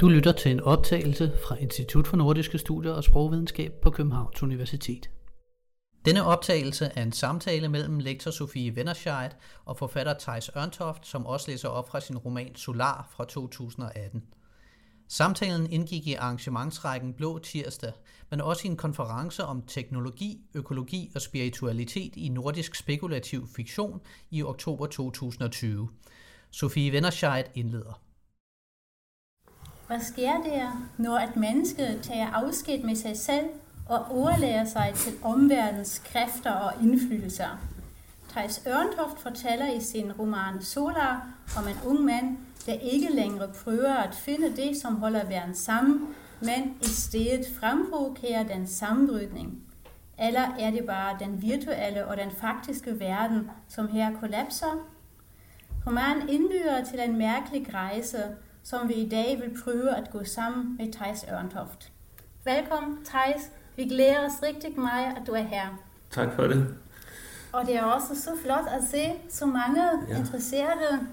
Du lytter til en optagelse fra Institut for Nordiske Studier og Sprogvidenskab på Københavns Universitet. Denne optagelse er en samtale mellem lektor Sofie Vennerscheid og forfatter Thijs Ørntoft, som også læser op fra sin roman Solar fra 2018. Samtalen indgik i arrangementsrækken Blå Tirsdag, men også i en konference om teknologi, økologi og spiritualitet i nordisk spekulativ fiktion i oktober 2020. Sofie Vennerscheid indleder. Hvad sker der, når et menneske tager afsked med sig selv og overlærer sig til omverdens kræfter og indflydelser? Thijs Ørntoft fortæller i sin roman Solar om en ung mand, der ikke længere prøver at finde det, som holder verden sammen, men i stedet fremprovokerer den sammenbrydning. Eller er det bare den virtuelle og den faktiske verden, som her kollapser? Romanen indbyder til en mærkelig rejse, som vi i dag vil prøve at gå sammen med Thijs Ørntoft. Velkommen, Thijs. Vi glæder os rigtig meget, at du er her. Tak for det. Og det er også så flot at se så mange ja. interesserede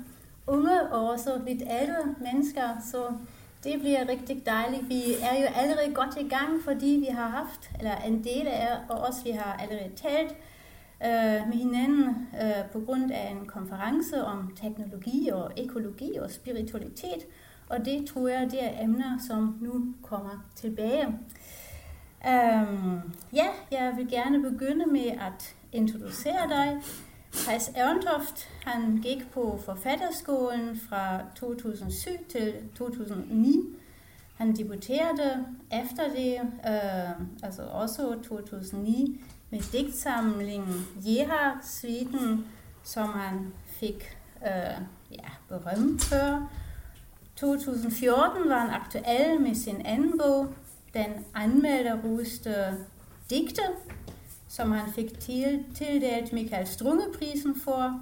unge og også lidt ældre mennesker, så det bliver rigtig dejligt. Vi er jo allerede godt i gang, fordi vi har haft, eller en del af os, vi har allerede talt øh, med hinanden øh, på grund af en konference om teknologi og økologi og spiritualitet. Og det tror jeg, det er emner, som nu kommer tilbage. Um, ja, jeg vil gerne begynde med at introducere dig. Thijs Ørntoft, han gik på forfatterskolen fra 2007 til 2009. Han debuterede efter det, uh, altså også 2009, med digtsamlingen Jehar-sviten, som han fik øh, ja, berømt for. 2014 var han aktuel med sin anden bog, Den anmelderuste digte, som han fik tildelt Michael Strunge-prisen for,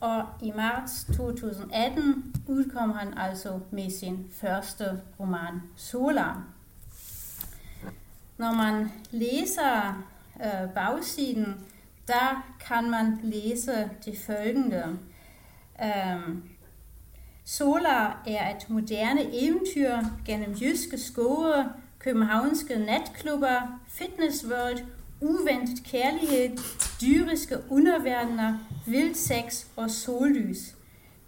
og i marts 2018 udkom han altså med sin første roman, Solar. Når man læser øh, bagsiden, der kan man læse det følgende. Øhm, Solar er et moderne eventyr gennem jyske skove, københavnske natklubber, fitness world, uventet kærlighed, dyriske underverdener, vild sex og sollys.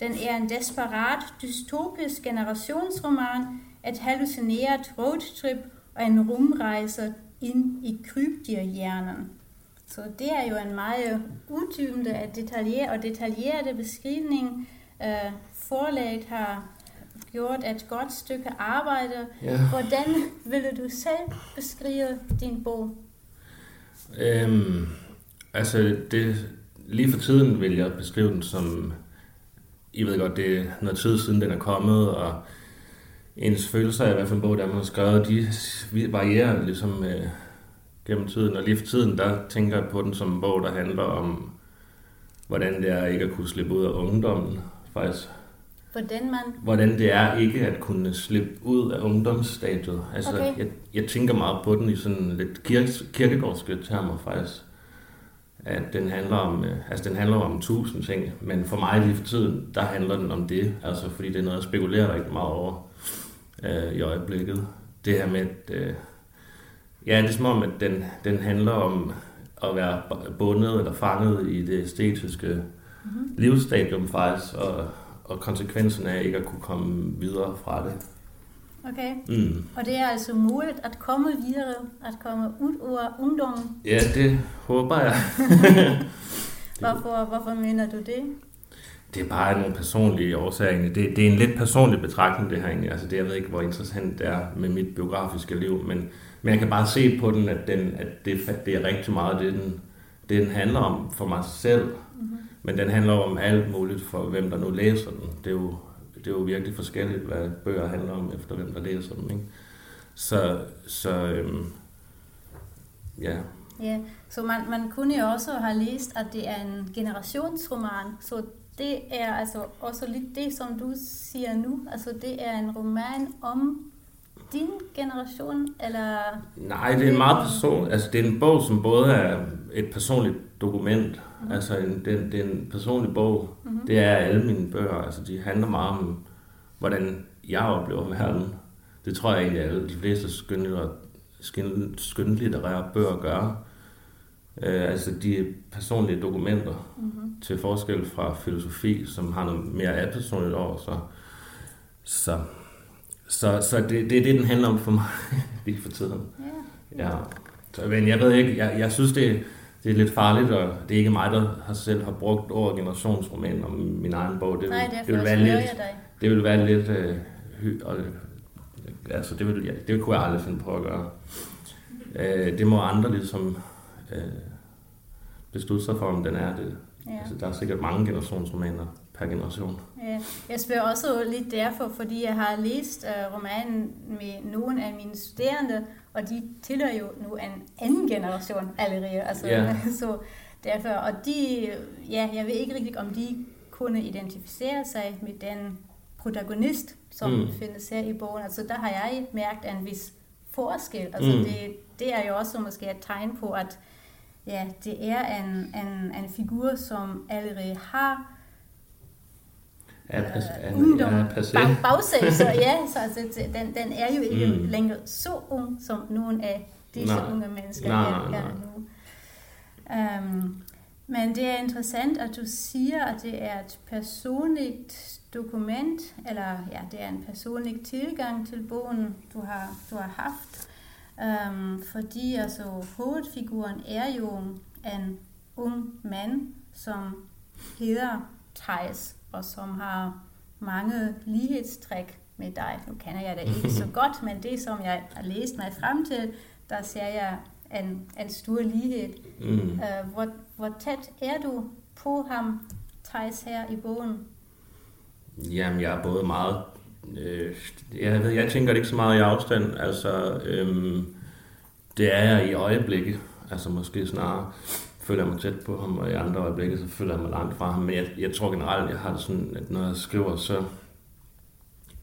Den er en desperat, dystopisk generationsroman, et hallucineret roadtrip og en rumrejse ind i krybdyrhjernen. Så det er jo en meget uddybende og detaljeret beskrivning øh, forlaget har gjort et godt stykke arbejde. Ja. Hvordan ville du selv beskrive din bog? Øhm, altså, det, lige for tiden vil jeg beskrive den som, I ved godt, det er noget tid siden den er kommet, og ens følelser af, hvad for en bog, der man har skrevet, de varierer ligesom øh, gennem tiden. Og lige for tiden, der tænker jeg på den som en bog, der handler om, hvordan det er ikke at kunne slippe ud af ungdommen, faktisk Hvordan man... Hvordan det er ikke at kunne slippe ud af ungdomsstadiet. Altså, okay. jeg, jeg tænker meget på den i sådan lidt kirke, kirkegårdske termer faktisk. At den handler om, øh, altså den handler om tusind ting, men for mig lige for tiden, der handler den om det. Altså, fordi det er noget, jeg spekulerer rigtig meget over øh, i øjeblikket. Det her med, at, øh, ja, det er som om, at den, den handler om at være bundet eller fanget i det æstetiske mm-hmm. livsstadium faktisk, og og konsekvensen af ikke at kunne komme videre fra det. Okay. Mm. Og det er altså muligt at komme videre, at komme ud af ungdommen? Ja, det håber jeg. hvorfor, hvorfor mener du det? Det er bare nogle personlige årsager. Det, det er en lidt personlig betragtning, det her egentlig. Altså, det, jeg ved ikke, hvor interessant det er med mit biografiske liv, men, men jeg kan bare se på den, at, den, at det, det er rigtig meget det, den, det, den handler om for mig selv. Mm-hmm. Men den handler om alt muligt for hvem der nu læser den. Det er jo, det er jo virkelig forskelligt, hvad bøger handler om, efter hvem der læser dem. Ikke? Så, så øhm, ja. Ja, så man, man kunne jo også have læst, at det er en generationsroman, så det er altså også lidt det, som du siger nu. Altså det er en roman om din generation, eller? Nej, det er en meget person. Altså det er en bog, som både er et personligt dokument, mm. altså en, det, det er en personlig bog. Mm-hmm. Det er alle mine bøger, altså de handler meget om, hvordan jeg oplever verden. Det tror jeg egentlig, at de fleste skønlitterære bøger gør. Øh, altså de personlige dokumenter mm-hmm. til forskel fra filosofi, som har noget mere apersonligt over. Så, så, så, så det, det er det, den handler om for mig lige for tiden. Yeah. Ja. Så, men jeg ved ikke, jeg, jeg synes, det, det er lidt farligt, og det er ikke mig, der har selv har brugt ordet generationsroman om min egen bog. Det, Nej, det, det vil være lidt, det vil være lidt øh, hy, og, altså det vil, ja, det kunne jeg aldrig finde på at gøre. Øh, det må andre ligesom øh, beslutte sig for, om den er det. Ja. Altså, der er sikkert mange generationsromaner per generation. Ja. Jeg spørger også lidt derfor, fordi jeg har læst uh, romanen med nogle af mine studerende, og de tilhører jo nu en anden generation allerede. Altså, ja. så derfor, og de, ja, jeg ved ikke rigtig, om de kunne identificere sig med den protagonist, som mm. findes her i bogen. Altså, der har jeg mærket en vis forskel. Altså, mm. det, det er jo også måske et tegn på, at ja, det er en, en, en figur, som allerede har er, øh, ungdom er bag, ja, så altså, den, den er jo ikke mm. længere så ung, som nogle af disse nej. unge mennesker nej, er, nej. nu. Um, men det er interessant, at du siger, at det er et personligt dokument, eller ja, det er en personlig tilgang til bogen, du har, du har haft. Um, fordi altså, hovedfiguren er jo en ung mand, som hedder Thijs, og som har mange lighedstræk med dig. Nu kender jeg det ikke så godt, men det som jeg har læst mig frem til, der ser jeg en, en stor lighed. Mm. Uh, hvor, hvor tæt er du på ham, Thijs, her i bogen? Jamen, jeg er både meget... Øh, jeg, ved, jeg tænker det ikke så meget i afstand. Altså, øh, det er jeg i øjeblikket. Altså måske snarere føler jeg mig tæt på ham, og i andre øjeblikke, så føler jeg mig langt fra ham. Men jeg, jeg tror generelt, jeg har det sådan, at når jeg skriver, så...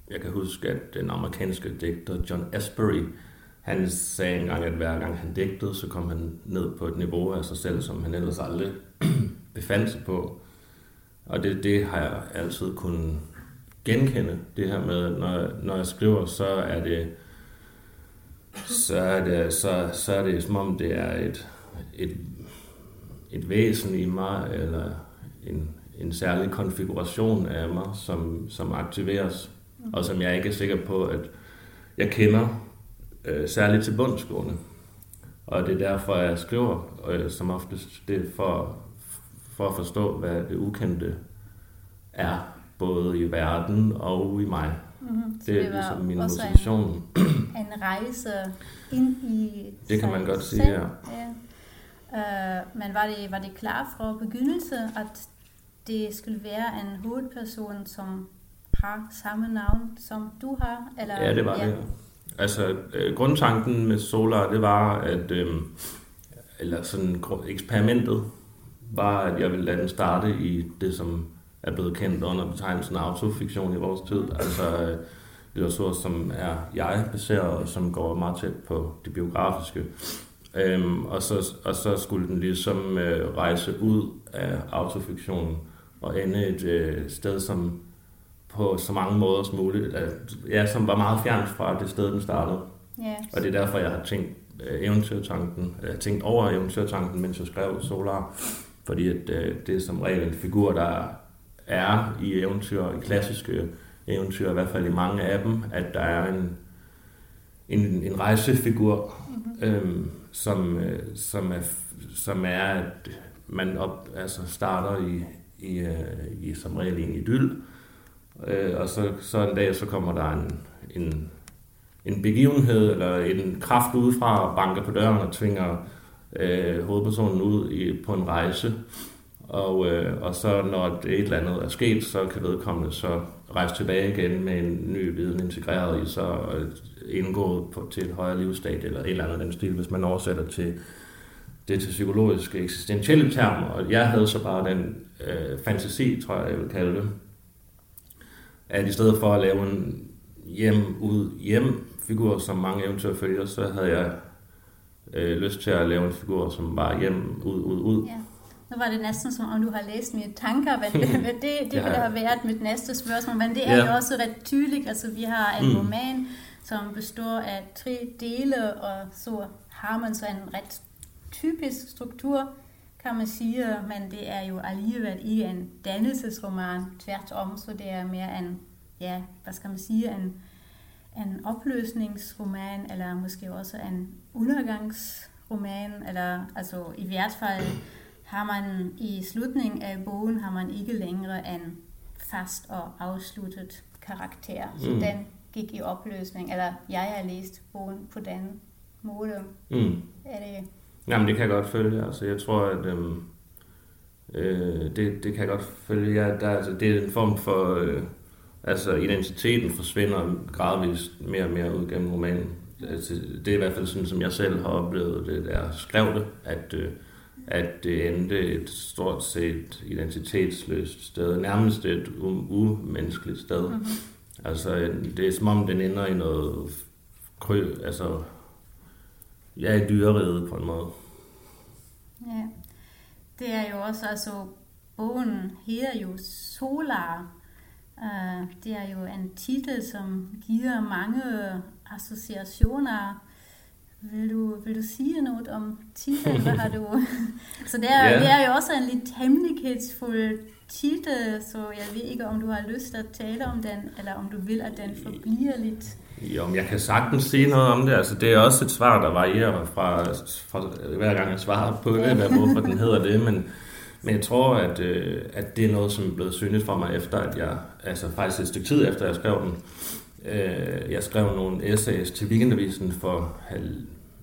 Jeg kan huske, at den amerikanske digter John Asbury, han sagde engang, at hver gang han digtede, så kom han ned på et niveau af sig selv, som han ellers aldrig befandt sig på. Og det, det har jeg altid kunnet genkende, det her med, når, når jeg skriver, så er det så er det, så, så er det som om det er et, et, et væsen i mig, eller en, en særlig konfiguration af mig, som, som aktiveres, og som jeg ikke er sikker på, at jeg kender øh, særligt til bundsgående. Og det er derfor, jeg skriver, øh, som oftest det er for, for at forstå, hvad det ukendte er, både i verden og i mig. Mm-hmm. Det er det ligesom min motivation. En, en rejse ind i Det kan man godt sige, ja. ja. Uh, men var det, var det klar fra begyndelse, at det skulle være en hovedperson, som har samme navn, som du har? Eller, ja, det var ja. det. Altså, øh, grundtanken med Solar, det var, at øh, eller sådan eksperimentet var, at jeg ville lade den starte i det, som er blevet kendt under betegnelsen autofiktion i vores tid. Altså øh, litteratur, som er jeg-baseret, og som går meget tæt på det biografiske. Øhm, og, så, og så skulle den ligesom øh, rejse ud af autofiktionen og ende et øh, sted, som på så mange måder som muligt, øh, ja, som var meget fjernt fra det sted, den startede. Yes. Og det er derfor, jeg har tænkt øh, eventyrtanken, jeg har tænkt over eventyrtanken, mens jeg skrev Solar, fordi at, øh, det er som regel en figur, der er i eventyr, i klassiske eventyr, i hvert fald i mange af dem, at der er en, en, en rejsefigur, mm-hmm. øhm, som, øh, som, er, som er, at man op, altså starter i, i, øh, i som regel i en idyll, øh, og så, så en dag så kommer der en, en, en begivenhed eller en kraft udefra og banker på døren og tvinger øh, hovedpersonen ud i, på en rejse, og, øh, og så når det et eller andet er sket, så kan vedkommende så rejse tilbage igen med en ny viden integreret i så øh, indgået på, til et højere livsstat eller et eller andet den stil, hvis man oversætter til det til psykologiske eksistentielle termer. Og jeg havde så bare den øh, fantasi, tror jeg, jeg vil kalde det, at i stedet for at lave en hjem ud hjem figur, som mange eventyr følger, så havde jeg øh, lyst til at lave en figur, som var hjem ud ud ud. Yeah nu var det næsten som om du har læst mine tanker, hvad, hvad det, det ja. ville have været mit næste spørgsmål, men det er ja. jo også ret tydeligt. Altså, vi har en mm. roman, som består af tre dele, og så har man så en ret typisk struktur, kan man sige, men det er jo alligevel ikke en dannelsesroman, tværtom, så det er mere en, ja, hvad skal man sige, en, en opløsningsroman, eller måske også en undergangsroman, eller altså i hvert fald har man i slutningen af bogen, har man ikke længere en fast og afsluttet karakter. Så mm. den gik i opløsning, eller jeg har læst bogen på den måde. Mm. Er det... Jamen, det kan jeg godt følge. Altså, jeg tror, at øhm, øh, det, det kan jeg godt følge. Ja, der, altså, det er en form for... Øh, altså, identiteten forsvinder gradvist mere og mere ud gennem romanen. Altså, det er i hvert fald sådan, som jeg selv har oplevet det, da jeg skrev det, at, øh, at det endte et stort set identitetsløst sted, nærmest et umenneskeligt sted. Mm-hmm. Altså, det er som om, den ender i noget krø, altså, ja, i dyreriget på en måde. Ja, det er jo også, altså, bogen hedder jo Solar. Uh, det er jo en titel, som giver mange associationer. Vil du, vil du sige noget om titlen? Hvad har du? så det er, yeah. det er jo også en lidt hemmelighedsfuld titel, så jeg ved ikke, om du har lyst at tale om den, eller om du vil, at den forbliver lidt... Jo, men jeg kan sagtens sige noget om det. Altså, det er også et svar, der varierer fra, fra hver gang jeg svarer på det, hvad, hvorfor den hedder det, men, men jeg tror, at, øh, at det er noget, som er blevet synligt for mig efter, at jeg, altså faktisk et stykke tid efter, jeg skrev den, øh, jeg skrev nogle essays til Weekendavisen for halv,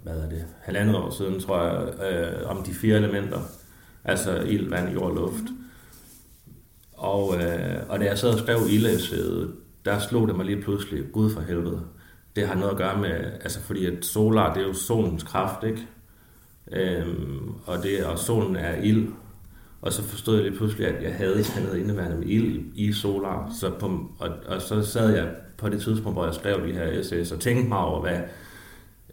hvad er det, halvandet år siden, tror jeg, øh, om de fire elementer, altså ild, vand, jord og luft. Og, øh, og da jeg sad og skrev ildessayet, der slog det mig lige pludselig, gud for helvede, det har noget at gøre med, altså fordi at solar, det er jo solens kraft, ikke? Øhm, og, det, og solen er ild. Og så forstod jeg lige pludselig, at jeg havde noget indeværende med ild i, i solar. Så på, og, og så sad jeg på det tidspunkt, hvor jeg skrev de her essays, og tænkte mig over, hvad,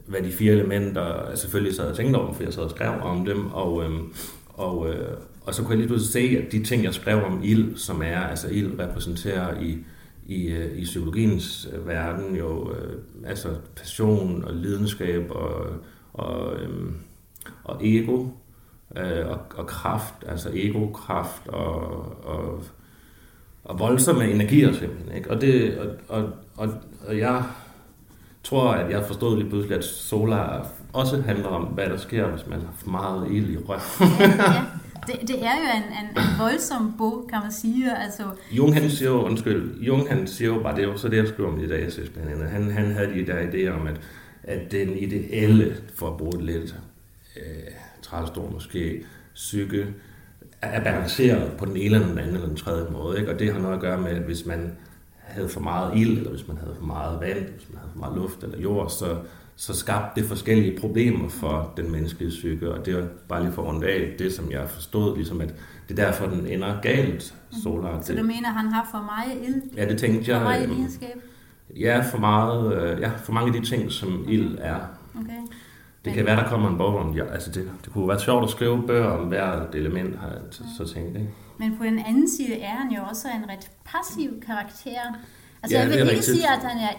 hvad de fire elementer, altså selvfølgelig så havde tænkt tænkte over for jeg sad og skrev om dem, og, øhm, og, øh, og så kunne jeg lige pludselig se, at de ting, jeg skrev om ild, som er, altså ild repræsenterer i, i, øh, i psykologiens øh, verden jo, øh, altså passion og lidenskab og, og, øhm, og ego øh, og, og kraft, altså ego-kraft og, og, og voldsomme energier simpelthen. Ikke? Og, det, og, og, og, og jeg tror, at jeg forstod lige pludselig, at solar også handler om, hvad der sker, hvis man har for meget ild i røven. ja, ja. Det, det er jo en, en, en voldsom bog, kan man sige. Altså, Jung, han siger jo, undskyld, Jung, han siger jo bare, det er jo så det, jeg skriver om i dag, han, han havde de der idéer om, at, at den ideelle, for at bruge det lidt øh, måske, psyke, er balanceret på den ene eller den anden eller den tredje måde. Ikke? Og det har noget at gøre med, at hvis man havde for meget ild, eller hvis man havde for meget vand, hvis man havde for meget luft eller jord, så, så skabte det forskellige problemer for den menneskelige psyke, og det er bare lige for rundt af det, som jeg forstod, ligesom at det er derfor, den ender galt, Solar. Så du mener, han har for meget ild? Ja, det tænkte jeg. For meget egenskab? Ja, for, meget, øh, ja, for mange af de ting, som ild er. Det kan være, der kommer en bog om, ja, altså det, det kunne være sjovt at skrive bøger om hvert element, har jeg så, så tænkt. Ikke? Men på den anden side er han jo også en ret passiv karakter. Altså ja, jeg vil ikke rigtigt. sige, at han er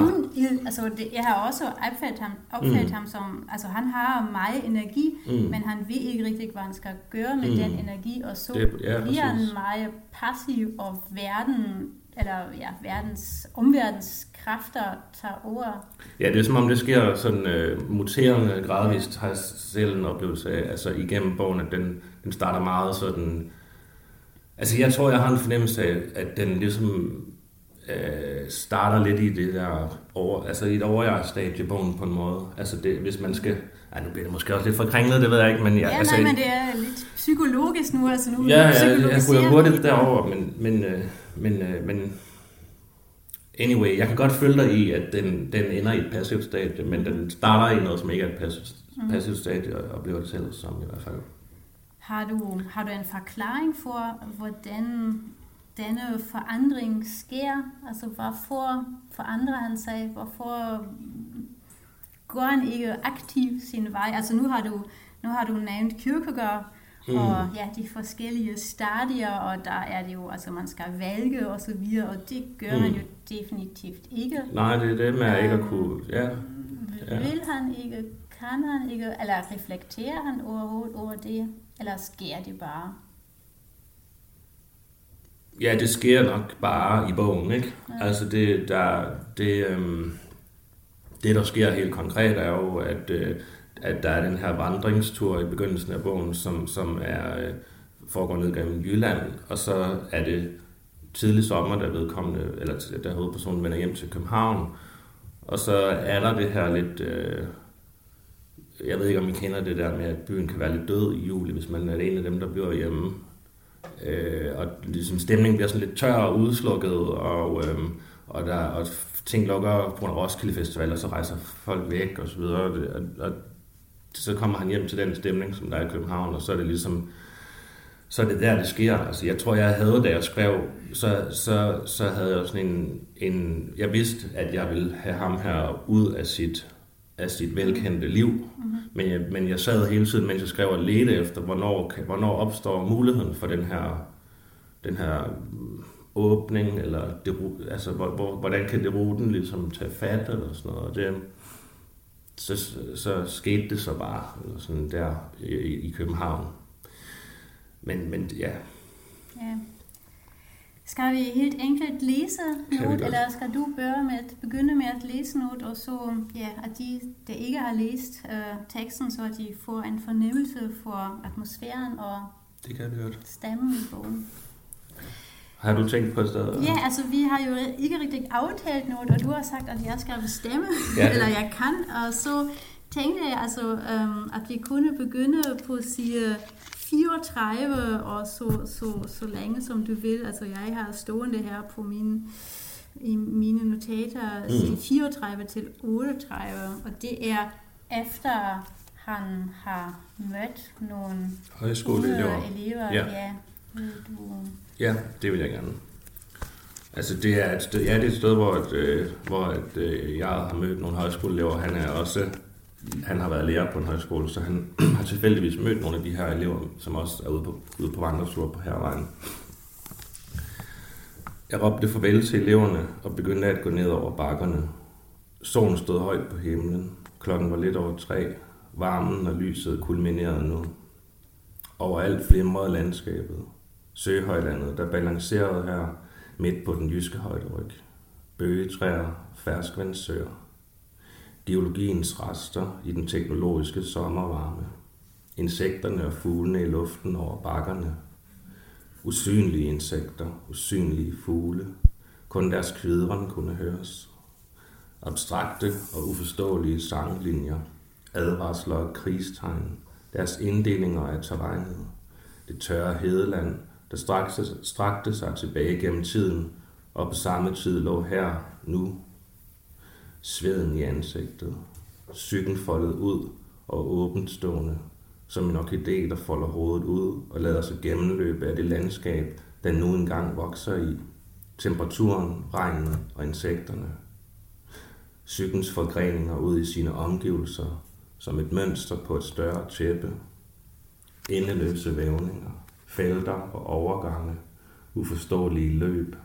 uden ild. Altså det, jeg har også opfattet ham, opfattet mm. ham som, altså han har meget energi, mm. men han ved ikke rigtig, hvad han skal gøre med mm. den energi, og så det, ja, bliver han meget passiv, og verden eller ja, verdens, omverdens kræfter tager over. Ja, det er som om det sker sådan uh, muterende gradvist, har jeg selv en oplevelse af, altså igennem bogen, at den, den starter meget sådan, altså jeg tror, jeg har en fornemmelse af, at den ligesom uh, starter lidt i det der, over, altså i et overjagstadie bogen på en måde, altså det, hvis man skal, ej, nu bliver det måske også lidt forkringlet, det ved jeg ikke, men... Ja, altså, nej, men det er lidt psykologisk nu, altså nu Ja, ja, jeg kunne jo hurtigt derover, men, men, uh, men, øh, men anyway, jeg kan godt følge dig i, at den, den ender i et passivt stadie, men den starter i noget, som ikke er et passivt, mm. passivt stadie, og oplever det selv som i hvert fald. Har du, har du en forklaring for, hvordan denne forandring sker? Altså, hvorfor forandrer han sig? Hvorfor går han ikke aktivt sin vej? Altså, nu har du, nu har du nævnt Kierkegaard, Mm. Og ja, de forskellige stadier, og der er det jo, altså man skal vælge og så videre, og det gør mm. man jo definitivt ikke. Nej, det er det med ikke at kunne, ja. ja. Vil han ikke, kan han ikke, eller reflekterer han overhovedet over det, eller sker det bare? Ja, det sker nok bare i bogen, ikke? Ja. Altså det, der, det, øhm, det, der sker helt konkret, er jo, at, øh, at der er den her vandringstur i begyndelsen af bogen, som, som er, øh, foregår ned gennem Jylland, og så er det tidlig sommer, der vedkommende, eller der hovedpersonen vender hjem til København, og så er der det her lidt, øh, jeg ved ikke om I kender det der med, at byen kan være lidt død i juli, hvis man er en af dem, der bliver hjemme. Øh, og ligesom stemningen bliver sådan lidt tør og udslukket, og, øh, og, der, og ting lukker på en Roskilde Festival, og så rejser folk væk og så videre. Og, og, og så kommer han hjem til den stemning, som der er i København, og så er det ligesom, så er det der, det sker. Altså, jeg tror, jeg havde, da jeg skrev, så, så, så havde jeg sådan en, en, jeg vidste, at jeg ville have ham her ud af sit, af sit velkendte liv. Mm-hmm. Men, jeg, men jeg sad hele tiden, mens jeg skrev og ledte efter, hvornår, hvornår opstår muligheden for den her, den her åbning, eller det, altså, hvor, hvor, hvordan kan det ruten ligesom tage fat, eller sådan noget. Og det, så, så skete det så bare sådan der i, i København. Men, men ja. ja. Skal vi helt enkelt læse noget, eller skal du børe med at begynde med at læse noget, og så ja, at de, der ikke har læst uh, teksten, så de får en fornemmelse for atmosfæren og det kan vi godt. stemmen i bogen. Har du tænkt på et sted? Ja, altså vi har jo ikke rigtig aftalt noget, og du har sagt, at jeg skal bestemme, ja. eller jeg kan, og så tænkte jeg altså, um, at vi kunne begynde på side 34, og så, så, så længe som du vil. Altså jeg har stående her på min, i mine notater, mm. 34 til 38, og det er efter han har mødt nogle. Elever, ja. ja. Ja, det vil jeg gerne. Altså det er et sted, ja, det er et sted, hvor, at, øh, hvor at, øh, jeg har mødt nogle højskoleelever. Han er også han har været lærer på en højskole, så han har tilfældigvis mødt nogle af de her elever, som også er ude på, ude på vandretur på hervejen. Jeg råbte farvel til eleverne og begyndte at gå ned over bakkerne. Solen stod højt på himlen. Klokken var lidt over tre. Varmen og lyset kulminerede nu. Overalt flimrede landskabet. Søhøjlandet, der balancerede her midt på den jyske højderyg. Bøgetræer, ferskvandssøer, geologiens rester i den teknologiske sommervarme, insekterne og fuglene i luften over bakkerne, usynlige insekter, usynlige fugle, kun deres kvidren kunne høres, abstrakte og uforståelige sanglinjer, advarsler og krigstegn, deres inddelinger af terrænet, det tørre hedeland, der strakte, strakte sig tilbage gennem tiden, og på samme tid lå her, nu, sveden i ansigtet, psyken foldet ud og åbent stående, som en orkidé, der folder hovedet ud og lader sig gennemløbe af det landskab, den nu engang vokser i, temperaturen, regnen og insekterne. Psykens forgreninger ud i sine omgivelser, som et mønster på et større tæppe. Endeløse vævninger, felter og overgange, uforståelige løb.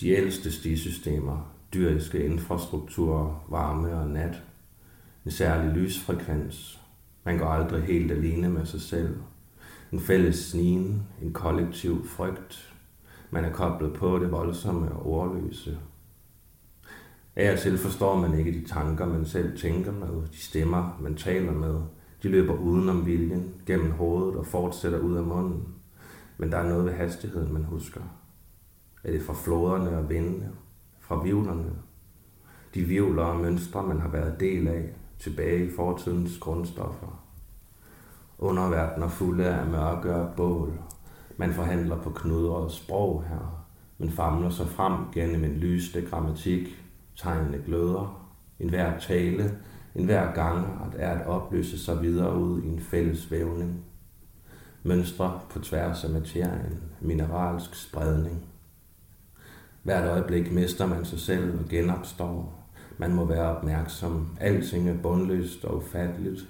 De ældste stisystemer, dyriske infrastrukturer, varme og nat, en særlig lysfrekvens. Man går aldrig helt alene med sig selv. En fælles snigen, en kollektiv frygt. Man er koblet på det voldsomme og ordløse. Af og til forstår man ikke de tanker, man selv tænker med, de stemmer, man taler med. De løber udenom viljen, gennem hovedet og fortsætter ud af munden. Men der er noget ved hastigheden, man husker. Er det fra floderne og vindene, fra vivlerne. De vivler og mønstre, man har været del af, tilbage i fortidens grundstoffer. Underverdener fulde af mørke og bål. Man forhandler på knuder og sprog her, men famler sig frem gennem en lysende grammatik, tegnende gløder. En hver tale, en hver gangart er at opløse sig videre ud i en fælles vævning. Mønstre på tværs af materien, mineralsk spredning. Hvert øjeblik mister man sig selv og genopstår. Man må være opmærksom. Alting er bundløst og ufatteligt.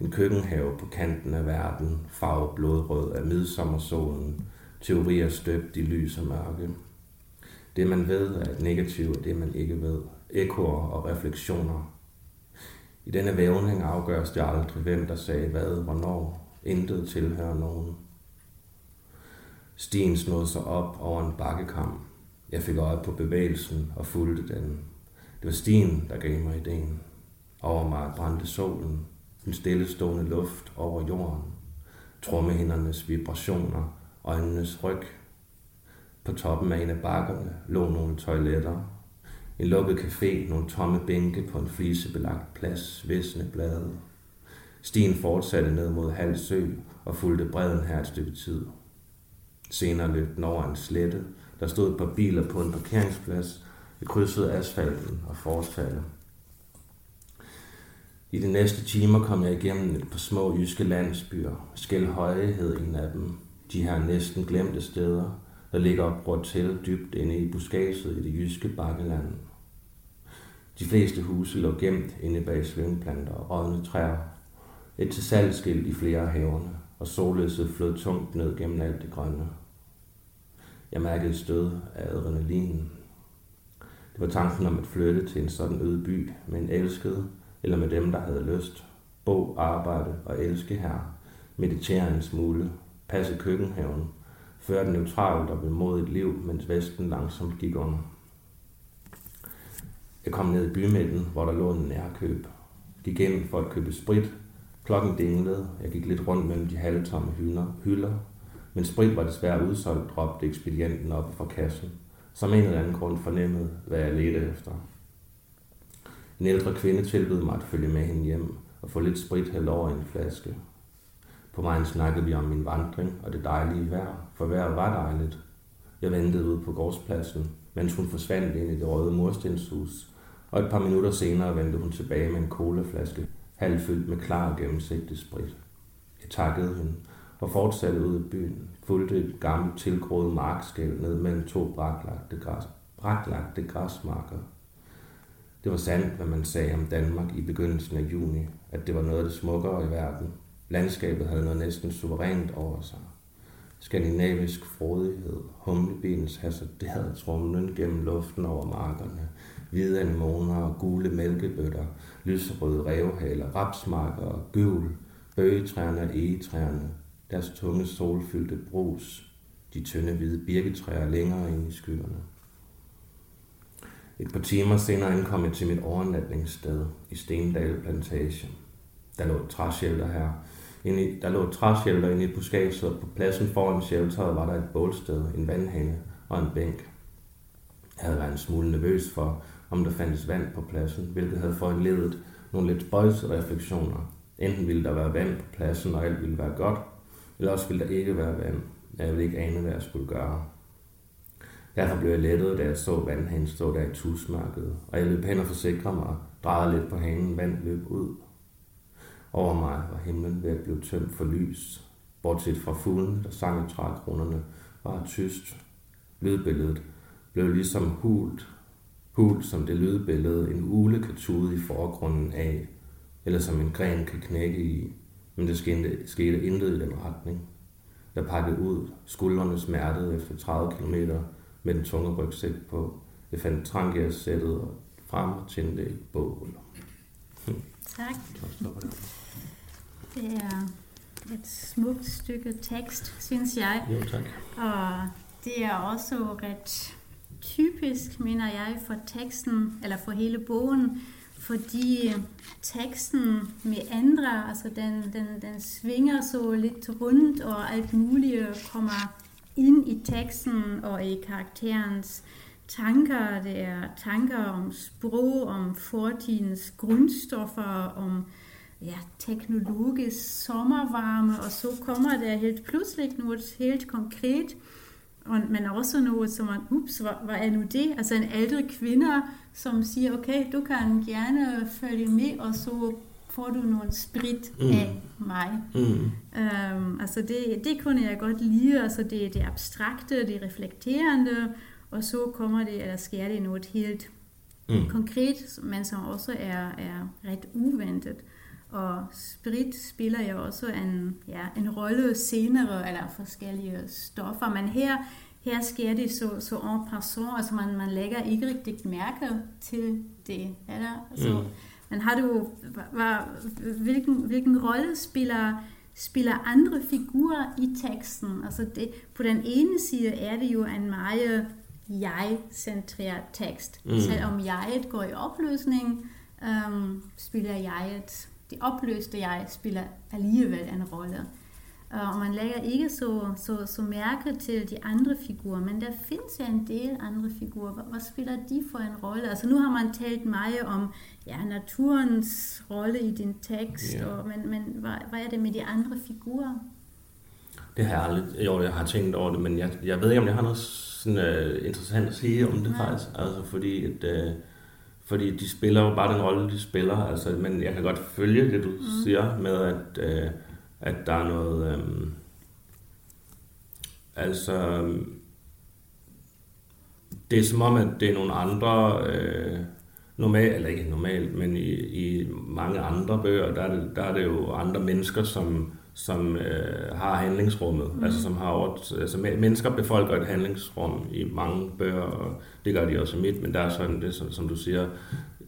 En køkkenhave på kanten af verden, farve blodrød af midsommersolen, teorier støbt i lys og mørke. Det man ved er negativt, og det man ikke ved. Ekoer og refleksioner. I denne vævning afgøres det aldrig, hvem der sagde hvad, hvornår. Intet tilhører nogen. Stien snod sig op over en bakkekam. Jeg fik øje på bevægelsen og fulgte den. Det var stien, der gav mig ideen. Over mig brændte solen, den stillestående luft over jorden, trommehindernes vibrationer, øjnenes ryg. På toppen af en af bakkerne lå nogle toiletter, en lukket café, nogle tomme bænke på en flisebelagt plads, visne blade. Stien fortsatte ned mod Halsø og fulgte bredden her et stykke tid. Senere løb den over en slette, der stod et par biler på en parkeringsplads, vi krydsede asfalten og fortsatte. I de næste timer kom jeg igennem et par små jyske landsbyer. Skelhøje hed en af dem. De her næsten glemte steder, der ligger opbrudt til dybt inde i buskaget i det jyske bakkeland. De fleste huse lå gemt inde bag slyngplanter og rådne træer. Et til salgskilt i flere af haverne, og sollyset flød tungt ned gennem alt det grønne. Jeg mærkede stød af adrenalin. Det var tanken om at flytte til en sådan øde by med en elsket, eller med dem, der havde lyst. Bo, arbejde og elske her. Meditere en smule. Passe køkkenhaven. Føre den neutralt og et liv, mens Vesten langsomt gik under. Jeg kom ned i bymidten, hvor der lå en nærkøb. Gik ind for at købe sprit. Klokken dinglede. Jeg gik lidt rundt mellem de halvtomme hylder. hylder. Men sprit var desværre udsolgt, råbte ekspedienten op fra kassen. Som en eller anden grund fornemmede, hvad jeg ledte efter. En ældre kvinde tilbød mig at følge med hende hjem og få lidt sprit hældt over i en flaske. På vejen snakkede vi om min vandring og det dejlige vejr, for vejret var dejligt. Jeg ventede ude på gårdspladsen, mens hun forsvandt ind i det røde murstenshus, og et par minutter senere vendte hun tilbage med en colaflaske, halvfyldt med klar og gennemsigtig sprit. Jeg takkede hende og fortsatte ud i byen, fulgte et gammelt tilgroet markskæld ned mellem to braklagte, græs, braklagte græsmarker. Det var sandt, hvad man sagde om Danmark i begyndelsen af juni, at det var noget af det smukkere i verden. Landskabet havde noget næsten suverænt over sig. Skandinavisk frodighed, humlebenens hasarderede trumlen gennem luften over markerne, hvide anemoner og gule mælkebøtter, lyserøde revhaler, rapsmarker og gøvl, bøgetræerne og egetræerne, deres tunge solfyldte brus, de tynde hvide birketræer længere ind i skyerne. Et par timer senere ankom jeg til mit overnatningssted i Stendal Plantage. Der lå et træshelter her. Inde i, der lå et træshelter inde i buskaget, og på pladsen foran shelteret var der et bålsted, en vandhænge og en bænk. Jeg havde været en smule nervøs for, om der fandtes vand på pladsen, hvilket havde foranledet nogle lidt spøjse refleksioner. Enten ville der være vand på pladsen, og alt ville være godt, eller også ville der ikke være vand. Jeg ville ikke ane, hvad jeg skulle gøre. Derfor blev jeg lettet, da jeg så vandhanen stå der i tusmørket, og jeg løb hen og forsikre mig, drejede lidt på hanen, vand løb ud. Over mig var himlen ved at blive tømt for lys, bortset fra fuglen, der sang i trækronerne, var tyst. Lydbilledet blev ligesom hult, hult som det lydbillede, en ule kan tude i forgrunden af, eller som en gren kan knække i, men det skete, skete intet i den retning. Jeg pakkede ud, skuldrene smertede efter 30 kilometer, med den tunge rygsæk på. Jeg fandt trangersættet og frem og tændte et bål. Tak. Det er et smukt stykke tekst, synes jeg. Jo, tak. Og det er også ret typisk, mener jeg, for teksten, eller for hele bogen, fordi teksten med andre, altså den, den, den svinger så lidt rundt, og alt muligt kommer ind i teksten og i karakterens tanker. Det er tanker om sprog, om fortidens grundstoffer, om ja, teknologisk sommervarme, og så kommer der helt pludselig noget helt konkret, og, men også noget, som man, ups, hvad, hvad er nu det? Altså en ældre kvinde, som siger, okay, du kan gerne følge med, og så får du nogle sprit mm. af mig. Mm. Um, altså det, det kunne jeg godt lide, altså det, det abstrakte, det reflekterende, og så kommer det, eller sker det noget helt mm. konkret, men som også er, er ret uventet. Og Spirit spiller jo også en, ja, en rolle senere, eller forskellige stoffer, men her, her sker det så, så en person, altså man, man lægger ikke rigtig mærke til det. Eller? Altså, mm. Men har du, hvad, hvilken, hvilken rolle spiller, spiller andre figurer i teksten? Altså det, på den ene side er det jo en meget jeg-centreret tekst. Mm. Selvom jeget går i opløsning, øhm, spiller jeget, det opløste jeg spiller alligevel en rolle. Uh, og man lægger ikke så, så, så mærke til de andre figurer, men der findes ja en del andre figurer. Hvad spiller de for en rolle? Altså nu har man talt meget om ja, naturens rolle i din tekst, ja. og, men, men hvad, hvad er det med de andre figurer? Det har jeg aldrig, jo, jeg har tænkt over det, men jeg, jeg ved ikke, om jeg har noget sådan, uh, interessant at sige om det ja. faktisk. Altså fordi, at, uh, fordi de spiller jo bare den rolle, de spiller. Altså, men jeg kan godt følge det, du mm. siger med, at, uh, at der er noget... Um, altså, det er som om, at det er nogle andre... Uh, normalt, eller ikke normalt, men i, i mange andre bøger, der er, det, der er det jo andre mennesker, som som øh, har handlingsrummet, mm. altså som har over, altså mennesker befolker et handlingsrum i mange bøger, og det gør de også i mit, men der er sådan det, som, som du siger,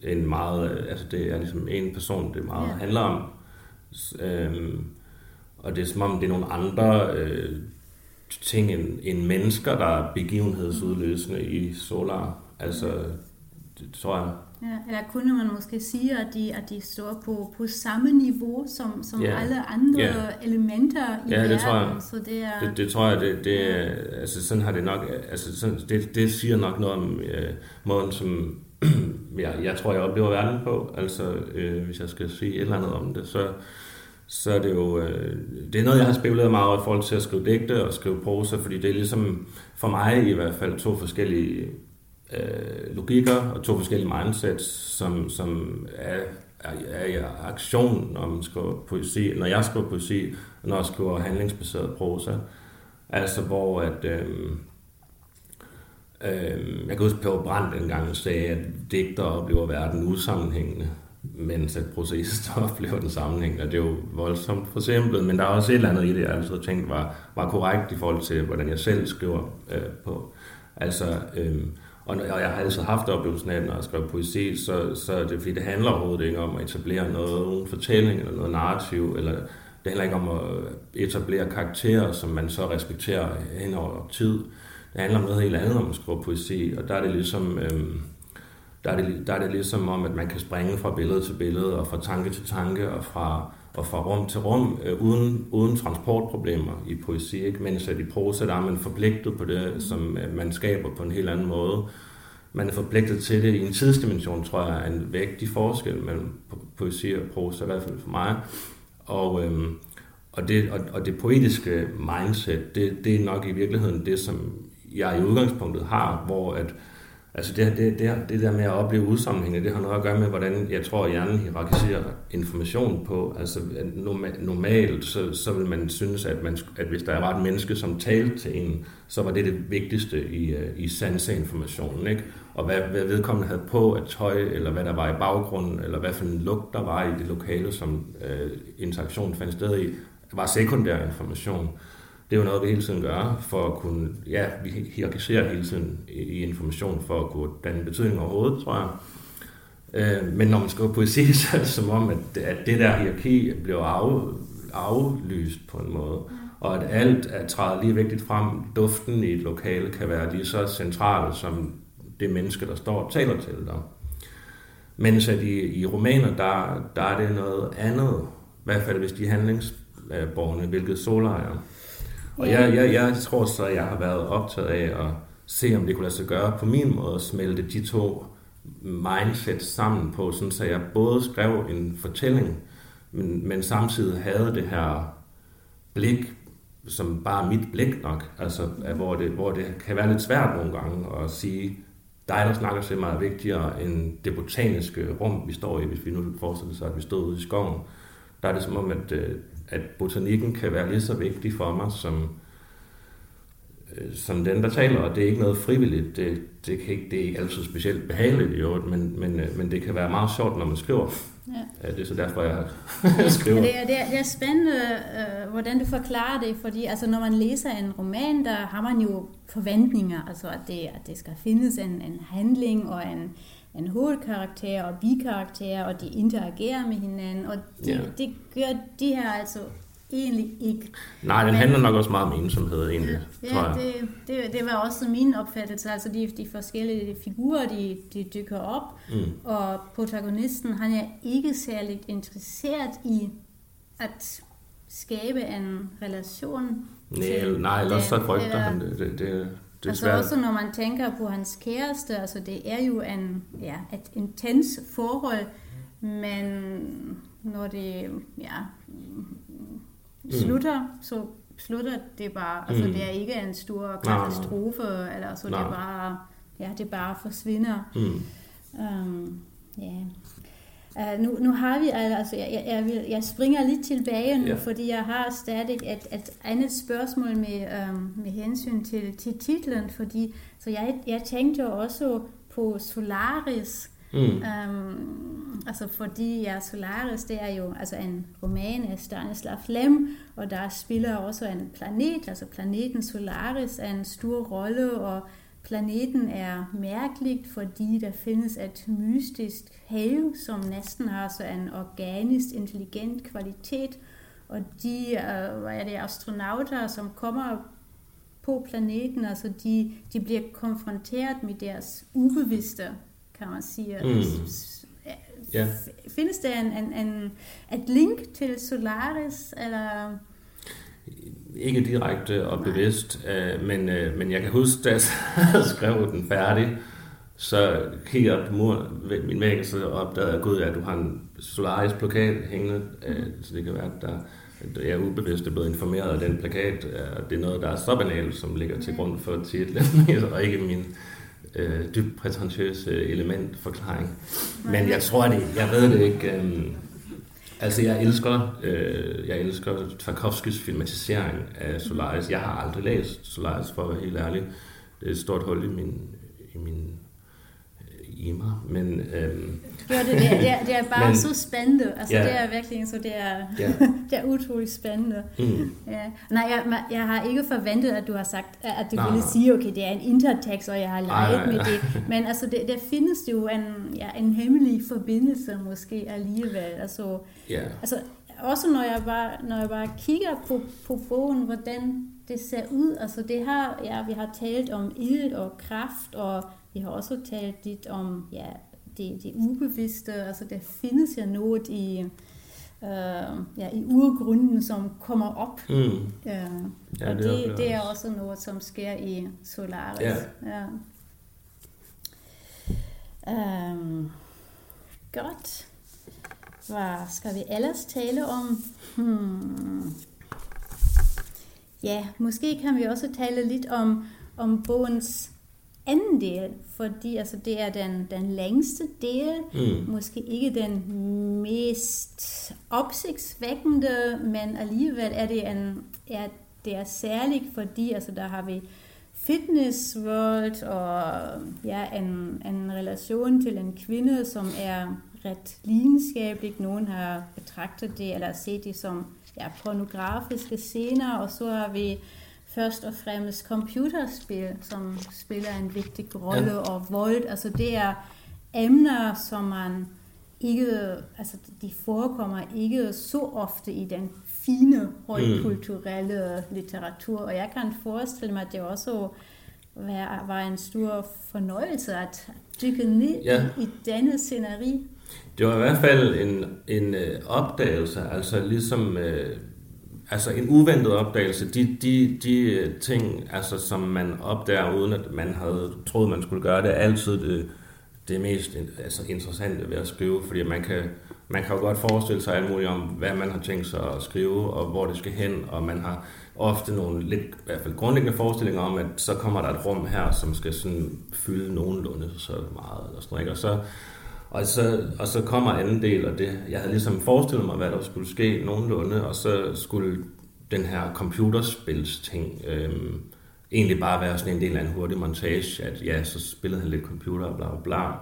en meget, altså det er ligesom en person, det meget yeah. handler om, øhm, og det er som om det er nogle andre øh, ting end, end mennesker, der er begivenhedsudløsende i Solar, altså det tror jeg. Ja, eller kunne man måske sige, at de, at de står på, på samme niveau som, som yeah. alle andre yeah. elementer i ja, verden. Det tror jeg. Så det, er, det, det tror jeg, det, det, altså sådan har det nok, altså sådan, det, det siger nok noget om øh, måden, som jeg, jeg tror, jeg oplever verden på. Altså, øh, hvis jeg skal sige et eller andet om det, så, så er det jo, øh, det er noget, jeg har spekuleret meget over i forhold til at skrive digte og skrive prosa, fordi det er ligesom, for mig i hvert fald, to forskellige øh, logikker og to forskellige mindsets, som, som er, er, er i aktion, når man skriver poesi, når jeg skriver poesi, og når jeg skriver handlingsbaseret prosa. Altså hvor at, øh, øh, jeg kan huske, Peter Brandt engang sagde, at digter oplever verden usammenhængende, mens at processer oplever den og Det er jo voldsomt forsimplet, men der er også et eller andet i det, jeg altid tænkt var, var korrekt i forhold til, hvordan jeg selv skriver øh, på. Altså, øh, og jeg har altid haft oplevelsen af, når jeg skriver poesi, så, så er det fordi, det handler overhovedet ikke om at etablere noget, nogen fortælling eller noget narrativ, eller det handler ikke om at etablere karakterer, som man så respekterer hen over tid. Det handler om noget helt andet, om man skriver poesi, og der er det ligesom... Øhm, der er, det, der er det ligesom om, at man kan springe fra billede til billede, og fra tanke til tanke, og fra, og fra rum til rum, øh, uden, uden transportproblemer i poesi. Ikke? Mens at i prosa, der er man forpligtet på det, som øh, man skaber på en helt anden måde. Man er forpligtet til det i en tidsdimension, tror jeg, er en vægtig forskel mellem poesi og prosa, i hvert fald for mig. Og, øh, og, det, og, og det poetiske mindset, det, det er nok i virkeligheden det, som jeg i udgangspunktet har, hvor at, Altså det, det, det, det der med at opleve udsammenhænge, det har noget at gøre med, hvordan jeg tror, at hjernen hierarkiserer information på. Altså normalt, så, så vil man synes, at, man, at hvis der var et menneske, som talte til en, så var det det vigtigste i, øh, i sanseinformationen. Ikke? Og hvad, hvad vedkommende havde på at tøj, eller hvad der var i baggrunden, eller hvad for en lugt der var i det lokale, som øh, interaktionen fandt sted i, var sekundær information. Det er jo noget, vi hele tiden gør for at kunne, ja, vi hierarkiserer hele tiden i information for at kunne danne betydning overhovedet, tror jeg. Øh, men når man skriver poesi, så er det som om, at, at det der hierarki bliver af, aflyst på en måde. Og at alt er træder lige vigtigt frem. Duften i et lokale kan være lige så centralt som det menneske, der står og taler til dig. Mens at i, i romaner, der, der er det noget andet. I hvert fald hvis de er handlingsborgerne, hvilket Solar er. Og jeg, jeg, jeg tror så, at jeg har været optaget af at se, om det kunne lade sig gøre på min måde at smelte de to mindset sammen på, sådan så jeg både skrev en fortælling, men, men samtidig havde det her blik, som bare mit blik nok, altså hvor det, hvor det kan være lidt svært nogle gange at sige, dig, der snakker til mig, er vigtigere end det botaniske rum, vi står i, hvis vi nu forestiller sig, at vi stod ude i skoven. Der er det som om, at øh, at botanikken kan være lige så vigtig for mig som øh, som den, der taler, og det er ikke noget frivilligt. Det, det, kan ikke, det er ikke altid specielt behageligt i øvrigt, men, men, øh, men det kan være meget sjovt, når man skriver. Ja. Det er så derfor, jeg skriver. Ja, det, er, det, er, det er spændende, øh, hvordan du forklarer det, fordi altså, når man læser en roman, der har man jo forventninger, altså at det, at det skal findes en, en handling og en, en hovedkarakter og bikarakter, og de interagerer med hinanden, og de, ja. det gør de her altså egentlig ikke. Nej, den Men, handler nok også meget om ensomhed egentlig, ja, tror jeg. Det, det, det var også min opfattelse. Altså de, de forskellige figurer, de, de dykker op, mm. og protagonisten, han er ikke særligt interesseret i at skabe en relation nej, til Nej, ellers så frygter han det. det, det det er altså svært. også når man tænker på hans kæreste, altså det er jo en, ja, et intens forhold, men når det ja, mm. slutter, så slutter det bare. Altså mm. det er ikke en stor katastrofe, nej, eller så nej. det bare, ja, det bare forsvinder. Mm. Um, yeah. Uh, nu, nu har vi altså, jeg, jeg, jeg, vil, jeg springer lidt tilbage nu, ja. fordi jeg har stadig et, et andet spørgsmål med, um, med hensyn til, til titlen, fordi så jeg, jeg tænkte også på Solaris, Mm. Um, altså fordi ja, Solaris, det er jo altså en roman af Stanislav Lem, og der spiller også en planet, altså planeten Solaris er en stor rolle, og planeten er mærkeligt, fordi der findes et mystisk hav, som næsten har så en organisk intelligent kvalitet, og de uh, hvad er det, astronauter, som kommer på planeten, altså de, de bliver konfronteret med deres ubevidste kan man sige. Mm. Ja. Findes der en, en, en, et link til Solaris, eller... Ikke direkte og bevidst, øh, men, øh, men jeg kan huske, da jeg skrev den færdig, så kigger jeg på mur, min væg, så opdagede jeg, gud, at du har en Solaris plakat hængende, øh, så det kan være, at der, jeg er ubevidst er blevet informeret af den plakat, og det er noget, der er så banalt, som ligger til grund for titlen, og ikke min, øh, dybt prætentiøs øh, elementforklaring. Men jeg tror det, jeg ved det ikke. Øh, altså jeg elsker, øh, jeg elsker Tarkovskis filmatisering af Solaris. Jeg har aldrig læst Solaris, for at være helt ærlig. Det er et stort hul i min, i min øh, i mig, men... Øh, ja, det, det, er, det er bare men, så spændende. Altså, ja, det er virkelig så, det er, ja. det er utroligt spændende. Mm. Ja. Nej, jeg, jeg har ikke forventet, at du har sagt, at du nej, ville nej. sige, okay, det er en intertext, og jeg har leget med det. Men altså, det, der findes jo en, ja, en hemmelig forbindelse måske alligevel. Altså, ja. altså også når jeg bare, når jeg bare kigger på, på bogen, hvordan det ser ud. Altså det har, ja, vi har talt om ild og kraft og vi har også talt lidt om ja, det, det ubevidste, altså der findes ja noget i, øh, ja, i urgrunden, som kommer op. Mm. Øh, ja, og det, det, det er også noget, som sker i Solaris. Ja. Ja. Um, godt. Hvad skal vi ellers tale om? Hmm. Ja, måske kan vi også tale lidt om, om bogens anden del, fordi altså, det er den, den længste del, mm. måske ikke den mest opsigtsvækkende, men alligevel er det, en, er, det er særligt, fordi altså, der har vi fitness world og ja, en, en relation til en kvinde, som er ret lidenskabelig. Nogen har betragtet det eller set det som ja, pornografiske scener, og så har vi først og fremmest computerspil, som spiller en vigtig rolle, ja. og vold. Altså det er emner, som man ikke, altså de forekommer ikke så ofte i den fine, højkulturelle mm. litteratur, og jeg kan forestille mig, at det også var, var en stor fornøjelse at dykke ned ja. i denne sceneri. Det var i hvert fald en, en øh, opdagelse, altså ligesom øh, altså en uventet opdagelse, de, de, de øh, ting, altså, som man opdager, uden at man havde troet, man skulle gøre det, er altid det, det mest altså, interessante ved at skrive, fordi man kan, man kan jo godt forestille sig alt muligt om, hvad man har tænkt sig at skrive, og hvor det skal hen, og man har ofte nogle lidt, i hvert fald grundlæggende forestillinger om, at så kommer der et rum her, som skal sådan fylde nogenlunde så meget, eller sådan, ikke? og så og så, og så kommer anden del, af det, jeg havde ligesom forestillet mig, hvad der skulle ske nogenlunde, og så skulle den her computerspils ting øhm, egentlig bare være sådan en del af en hurtig montage, at ja, så spillede han lidt computer og bla bla bla.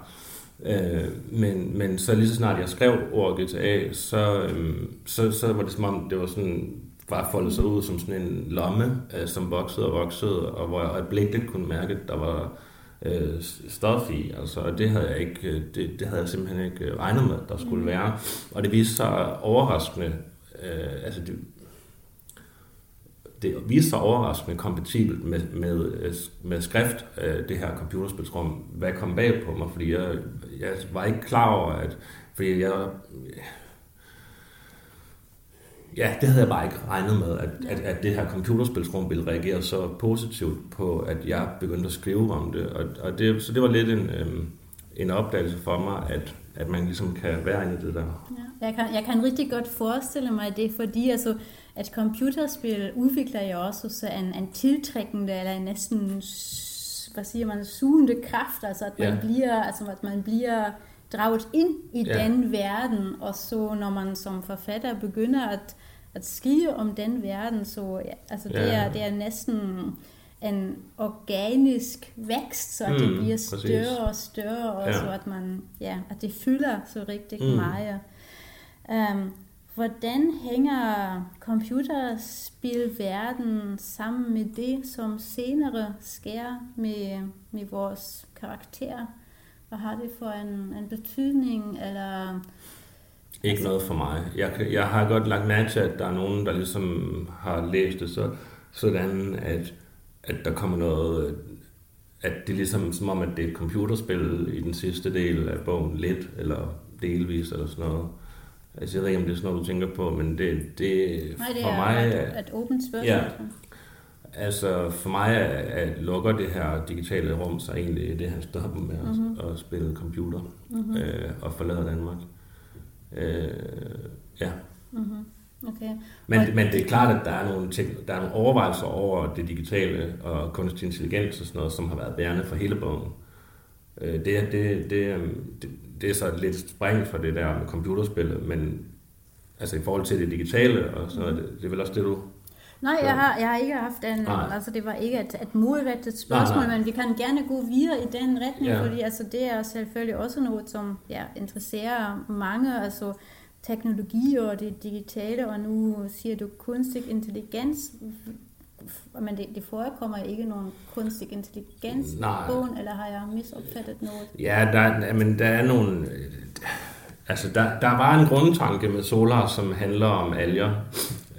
Øh, men, men så lige så snart jeg skrev ordet GTA, så, øh, så, så var det som om, det var sådan bare foldet sig ud som sådan en lomme, øh, som voksede og voksede, og hvor jeg øjeblikkeligt kunne mærke, at der var øh, stof i. Altså, og det havde jeg ikke, øh, det, det havde jeg simpelthen ikke øh, regnet med, der skulle mm. være. Og det viste sig overraskende, øh, altså det, det viste sig overraskende kompatibelt med, med, med skrift, øh, det her computerspilsrum. Hvad kom bag på mig, fordi jeg, jeg var ikke klar over, at fordi jeg, ja, det havde jeg bare ikke regnet med, at, at, at det her computerspilsrum ville reagere så positivt på, at jeg begyndte at skrive om det. Og, og det så det var lidt en, øhm, en opdagelse for mig, at, at man ligesom kan være inde i det der. Ja, jeg, kan, jeg kan rigtig godt forestille mig det, fordi altså, at computerspil udvikler jo også så en, en tiltrækkende eller en næsten, hvad siger man, sugende kraft, altså at man, ja. bliver, altså at man bliver draget ind i ja. den verden, og så når man som forfatter begynder at, at skrive om den verden, så ja, altså det, ja. er, det er næsten en organisk vækst, så mm, det bliver større præcis. og større, og ja. så at man, ja, at det fylder så rigtig mm. meget. Um, hvordan hænger computerspilverden sammen med det, som senere sker med, med vores karakterer? Hvad har det for en, en betydning, eller... Ikke noget for mig. Jeg, jeg har godt lagt mærke til, at der er nogen, der ligesom har læst det så, sådan, at, at der kommer noget, at det er ligesom som om, at det er et computerspil i den sidste del af bogen, lidt eller delvis eller sådan noget. Altså, jeg ved ikke, om det er sådan noget, du tænker på, men det, det, Nej, det for er mig... Et, et åbent spørgsmål. Ja, Altså for mig at lukker det her digitale rum sig egentlig det, han stopper med mm-hmm. at, at spille computer mm-hmm. øh, og forlader Danmark. Øh, ja. Mm-hmm. Okay. Men, men det er klart, at der er, nogle ting, der er nogle overvejelser over det digitale og kunstig intelligens og sådan noget, som har været bærende for hele bogen. Øh, det, det, det, det, det er så lidt spring for det der med computerspillet, men altså i forhold til det digitale og så mm-hmm. det, det er vel også det, du Nej, jeg har, jeg har ikke haft en, nej. altså det var ikke et, et modrettet spørgsmål, nej, nej. men vi kan gerne gå videre i den retning, ja. fordi altså det er selvfølgelig også noget, som ja, interesserer mange, altså teknologi og det digitale, og nu siger du kunstig intelligens, men det, det forekommer ikke nogen kunstig intelligens i bogen, eller har jeg misopfattet noget? Ja, der, men der er nogle... Altså, der, der var en grundtanke med Solar, som handler om alger,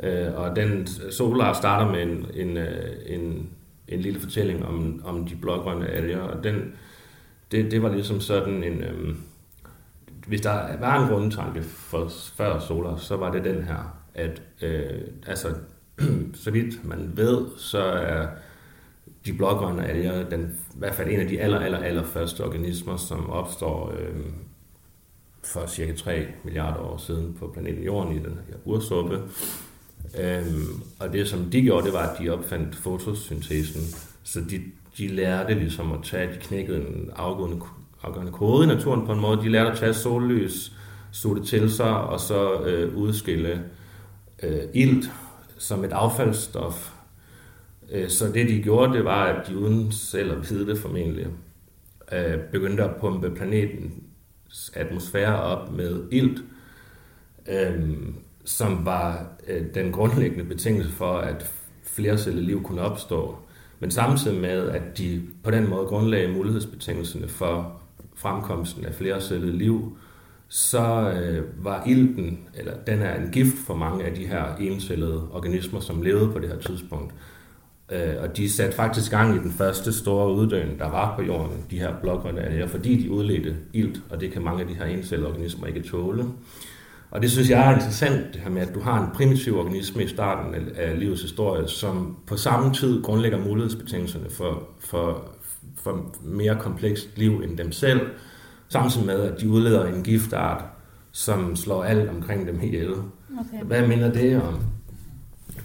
Øh, og den Solar starter med en, en, øh, en, en lille fortælling om, om de blågrønne alger, og den, det, det var ligesom sådan en... Øh, hvis der var en grundtanke for, før Solar, så var det den her, at øh, altså, så vidt man ved, så er de blågrønne alger den, i hvert fald en af de aller, aller, aller første organismer, som opstår øh, for cirka 3 milliarder år siden på planeten Jorden i den her ursuppe. Øhm, og det som de gjorde, det var, at de opfandt fotosyntesen. Så de, de lærte ligesom at tage, de knækkede en afgående, afgående kode i naturen på en måde. De lærte at tage sollys, suge det til sig, og så øh, udskille øh, ilt som et affaldsstof. Øh, så det de gjorde, det var, at de uden selv at vide det formentlig, øh, begyndte at pumpe planetens atmosfære op med ilt. Øh, som var øh, den grundlæggende betingelse for, at flercellet liv kunne opstå. Men samtidig med, at de på den måde grundlagde mulighedsbetingelserne for fremkomsten af flercellet liv, så øh, var ilten, eller den er en gift for mange af de her encellede organismer, som levede på det her tidspunkt. Øh, og de satte faktisk gang i den første store uddøen, der var på jorden, de her blågrønne fordi de udledte ilt, og det kan mange af de her encellede organismer ikke tåle. Og det synes jeg er interessant, det her med, at du har en primitiv organisme i starten af livets historie, som på samme tid grundlægger mulighedsbetingelserne for, for, for mere komplekst liv end dem selv, samtidig med, at de udleder en giftart, som slår alt omkring dem ihjel. Okay. Hvad minder det om?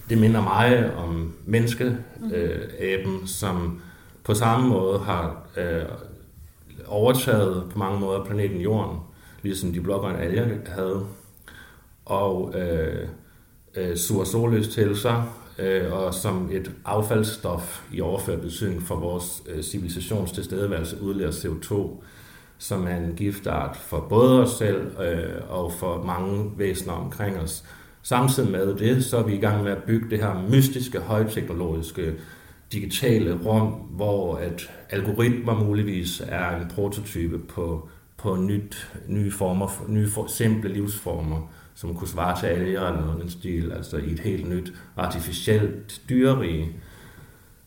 Det minder mig om menneskeaben, øh, som på samme måde har øh, overtaget på mange måder planeten Jorden, ligesom de blågrønne alger havde og øh, øh, suger sollys til sig, øh, og som et affaldsstof i overført betydning for vores øh, civilisations tilstedeværelse udleder CO2, som er en giftart for både os selv øh, og for mange væsener omkring os. Samtidig med det, så er vi i gang med at bygge det her mystiske, højteknologiske, digitale rum, hvor at algoritmer muligvis er en prototype på, på nyt, nye former, nye for, simple livsformer, som kunne svare til alger eller noget stil, altså i et helt nyt artificielt dyrerige,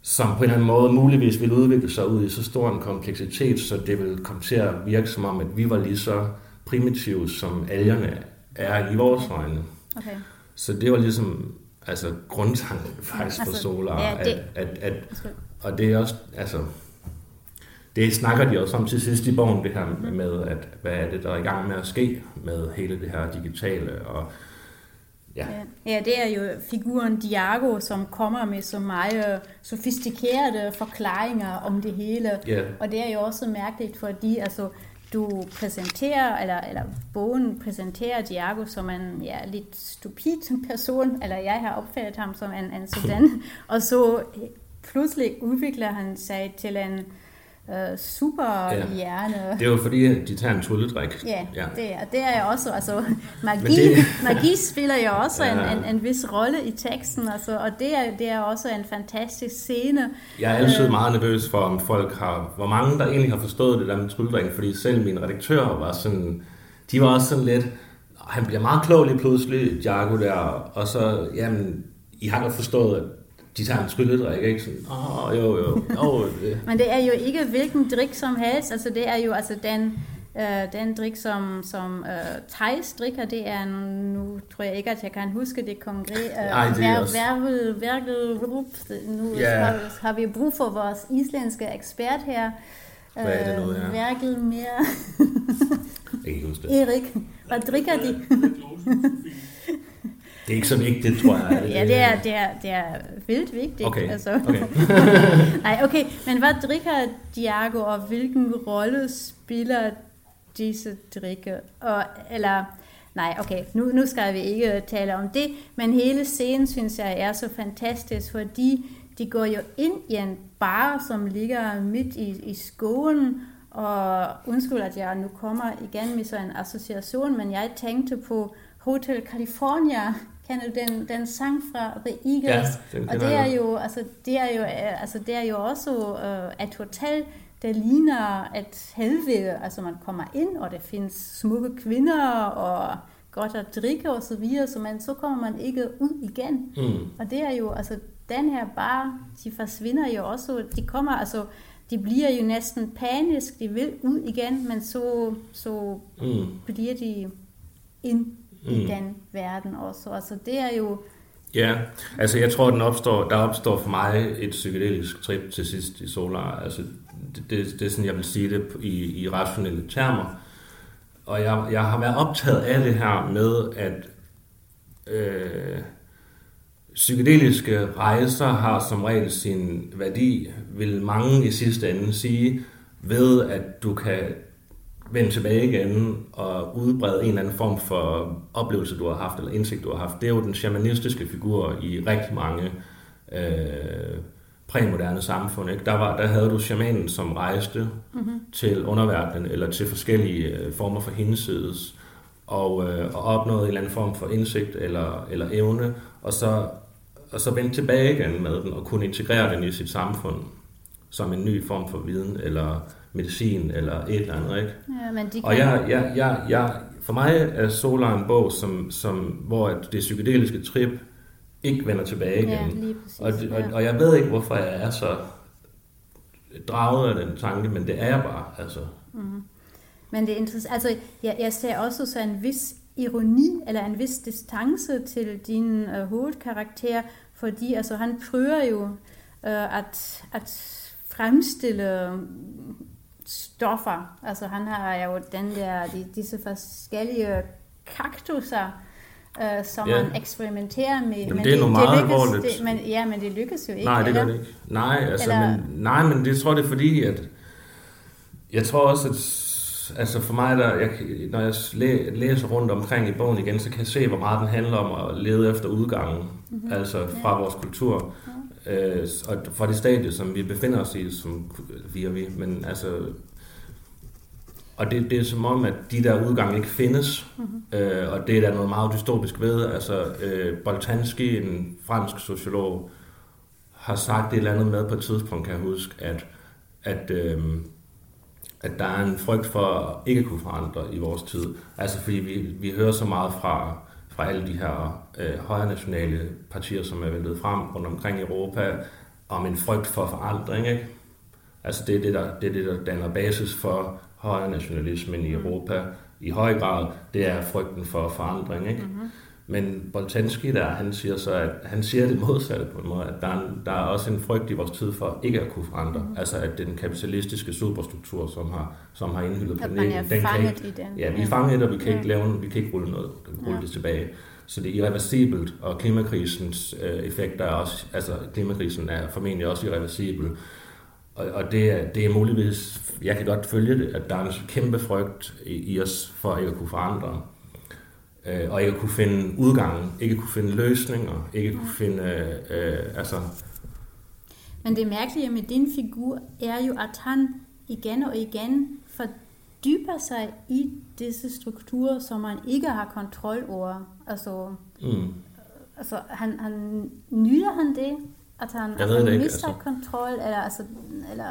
som på en eller anden måde muligvis vil udvikle sig ud i så stor en kompleksitet, så det vil komme til at virke som om, at vi var lige så primitive, som algerne er i vores øjne. Okay. Så det var ligesom altså grundtanken faktisk altså, for Solar, ja, det... at, at, at, og det er også, altså, det snakker de også om til sidst i bogen, det her med, at hvad er det, der er i gang med at ske med hele det her digitale, og Ja. ja, det er jo figuren Diago, som kommer med så meget sofistikerede forklaringer om det hele. Yeah. Og det er jo også mærkeligt, fordi altså, du præsenterer, eller, eller bogen præsenterer Diago som en ja, lidt stupid person, eller jeg har opfattet ham som en, en sådan, og så pludselig udvikler han sig til en øh, super ja. hjerne. Det er jo fordi, de tager en trylledrik. Ja, ja. Det, er, det er også, altså magi, det... magi spiller jo også ja. en, en, en vis rolle i teksten, altså, og det er, det er også en fantastisk scene. Jeg er altid øh, meget nervøs for, om folk har, hvor mange der egentlig har forstået det der med trylledrik, fordi selv min redaktør var sådan, de var også sådan lidt, han bliver meget klog lige pludselig, Jago der, og så, jamen, I har godt forstået, at de tager en trylledrik, ikke? Sådan, åh, oh, jo, jo. Oh, det. Men det er jo ikke hvilken drik som helst, altså det er jo altså den, øh, den drik, som, som øh, Thijs drikker, det er, nu tror jeg ikke, at jeg kan huske det konkret, øh, Ej, det er også... Værvel, Værvel, nu yeah. har, har vi brug for vores islandske ekspert her. Hvad er det nu, ja? Værkel mere. jeg kan ikke huske det. Erik, hvad drikker de? Det er ikke så vigtigt, tror jeg. Det, ja, det er, det, er, det er vildt vigtigt. Okay. Altså. okay. Nej, okay. Men hvad drikker Diago, og hvilken rolle spiller disse drikke? Og, eller, nej, okay, nu, nu skal vi ikke tale om det, men hele scenen, synes jeg, er så fantastisk, fordi de går jo ind i en bar, som ligger midt i, i skoven, og undskyld, at jeg nu kommer igen med sådan en association, men jeg tænkte på Hotel California, Kender du den, den sang fra The Eagles? Ja, og det er jo, altså, det er jo, altså, det er jo også uh, et hotel, der ligner et helvede. Altså man kommer ind, og der findes smukke kvinder, og godt at drikke og så videre, så man, så kommer man ikke ud igen. Mm. Og det er jo, altså den her bar, de forsvinder jo også, de kommer, altså de bliver jo næsten panisk, de vil ud igen, men så, så mm. bliver de ind mm. i den verden også. Altså det er jo... Ja, altså jeg tror, den opstår, der opstår for mig et psykedelisk trip til sidst i Solar. Altså det, det, det er sådan, jeg vil sige det i, i rationelle termer. Og jeg, jeg har været optaget af det her med, at øh, psykedeliske rejser har som regel sin værdi, vil mange i sidste ende sige, ved at du kan vende tilbage igen og udbrede en eller anden form for oplevelse, du har haft, eller indsigt, du har haft. Det er jo den shamanistiske figur i rigtig mange øh, præmoderne samfund. Ikke? Der, var, der havde du shamanen, som rejste mm-hmm. til underverdenen, eller til forskellige øh, former for hinsides, og, øh, og opnåede en eller anden form for indsigt eller, eller evne, og så, og så vendte tilbage igen med den, og kunne integrere den i sit samfund som en ny form for viden, eller medicin eller et eller andet, ikke? Ja, men de kan... Og jeg, jeg, jeg, jeg, for mig er Solar en bog, som, som, hvor det psykedeliske trip ikke vender tilbage igen. Ja, lige præcis, og, og, og jeg ved ikke, hvorfor jeg er så draget af den tanke, men det er jeg bare, altså. Mm-hmm. Men det er interessant, altså jeg, jeg ser også så en vis ironi, eller en vis distance til din uh, hovedkarakter, fordi altså han prøver jo uh, at, at fremstille stoffer. Altså han har jo den der, de, disse forskellige kaktuser, øh, som ja. man eksperimenterer med. Jamen, men det er noget meget lykkes, alvorligt. Det, men, ja, men det lykkes jo ikke. Nej, det gør det ikke. Nej, altså, eller... men, nej, men det tror jeg, det er fordi, at jeg tror også, at altså for mig, der, jeg, når jeg læser rundt omkring i bogen igen, så kan jeg se, hvor meget den handler om at lede efter udgangen, mm-hmm. altså fra ja. vores kultur. Ja. Øh, og fra det stadie, som vi befinder os i, som vi er vi. Men altså, og det, det er som om, at de der udgange ikke findes, mm-hmm. øh, og det er der noget meget dystopisk ved. Altså, øh, Boltanski, en fransk sociolog, har sagt et eller andet med på et tidspunkt, kan jeg huske, at, at øh, at der er en frygt for ikke at kunne forandre i vores tid. Altså fordi vi, vi hører så meget fra, fra alle de her øh, højre nationale partier, som er væltet frem rundt omkring i Europa, om en frygt for forandring. Ikke? Altså det er det, der, det er det, der danner basis for højre nationalismen i Europa i høj grad. Det er frygten for forandring. Ikke? Mm-hmm. Men Boltanski der, han siger så, at han siger det modsatte på en måde, at der er, der er også en frygt i vores tid for ikke at kunne forandre. Mm. Altså at den kapitalistiske superstruktur, som har, som har indhyldet planeten, den kan ikke, i den. Ja, vi er fanget, og vi kan ikke lave, vi kan ikke rulle noget, rulle ja. det tilbage. Så det er irreversibelt, og klimakrisens øh, effekter er også, altså klimakrisen er formentlig også irreversibel. Og, og det, er, det er muligvis, jeg kan godt følge det, at der er en kæmpe frygt i, i os for ikke at kunne forandre øh, og ikke kunne finde udgangen, ikke kunne finde løsninger, ikke kunne finde, øh, altså... Men det mærkelige med din figur er jo, at han igen og igen fordyber sig i disse strukturer, som man ikke har kontrol over. Altså, mm. altså han, han nyder han det, at han, at han ikke, mister altså. kontrol, eller, altså, eller...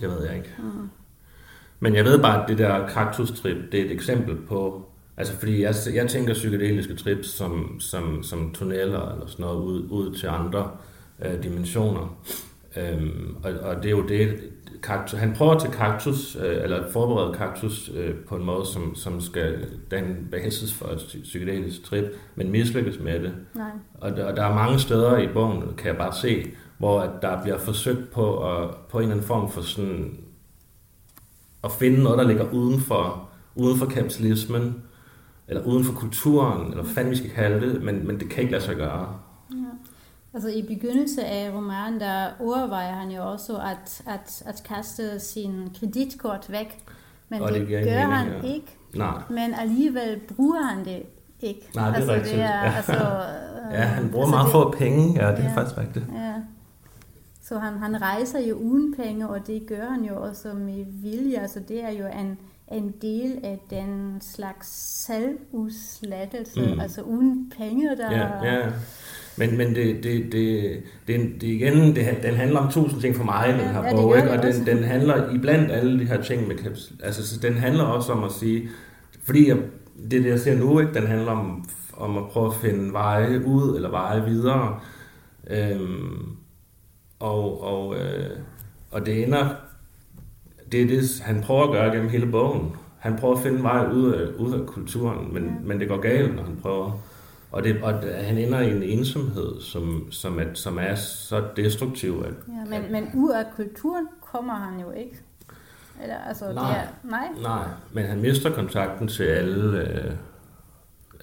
Det ved jeg ikke. Mm. Men jeg ved bare, at det der kaktustrip, det er et eksempel på Altså fordi jeg, jeg tænker psykedeliske trips som, som, som tunneller eller sådan noget ud, ud til andre øh, dimensioner. Øhm, og, og det er jo det, kaktus, han prøver til kaktus, øh, eller forberede kaktus øh, på en måde, som, som skal den basis for et psykedelisk trip, men mislykkes med det. Nej. Og, der, og der er mange steder i bogen, kan jeg bare se, hvor at der bliver forsøgt på, at, på en eller anden form for sådan, at finde noget, der ligger uden for, uden for kapitalismen, eller uden for kulturen, eller hvad fanden vi skal kalde det, men, men det kan ikke lade sig gøre. Ja. Altså i begyndelsen af romanen, der overvejer han jo også at, at, at kaste sin kreditkort væk, men og det, det gør mening, han ja. ikke. Nej. Men alligevel bruger han det ikke. Nej, det er altså, rigtigt. Det er, altså, ja, han bruger altså, meget få penge, ja, det ja, er faktisk rigtigt. Ja. Så han, han rejser jo uden penge, og det gør han jo også med vilje. Altså det er jo en, en del af den slags selvudslettelse, mm. altså uden penge, der... Ja, ja. Men, men det, det, det, det, det igen, det, den handler om tusind ting for mig, den her ja, bog, ikke? og den, den handler iblandt alle de her ting med altså så den handler også om at sige, fordi jeg, det, det jeg ser nu, ikke? den handler om, om at prøve at finde veje ud, eller veje videre, øhm, og, og, øh, og det ender det er det, han prøver at gøre gennem hele bogen. Han prøver at finde vej ud af, ud af kulturen, men, ja. men det går galt, når han prøver. Og, det, og han ender i en ensomhed, som, som, er, som er så destruktiv. At, ja, men, at, men ud af kulturen kommer han jo ikke. Eller, altså, nej, det er, nej. nej, men han mister kontakten til alle, øh,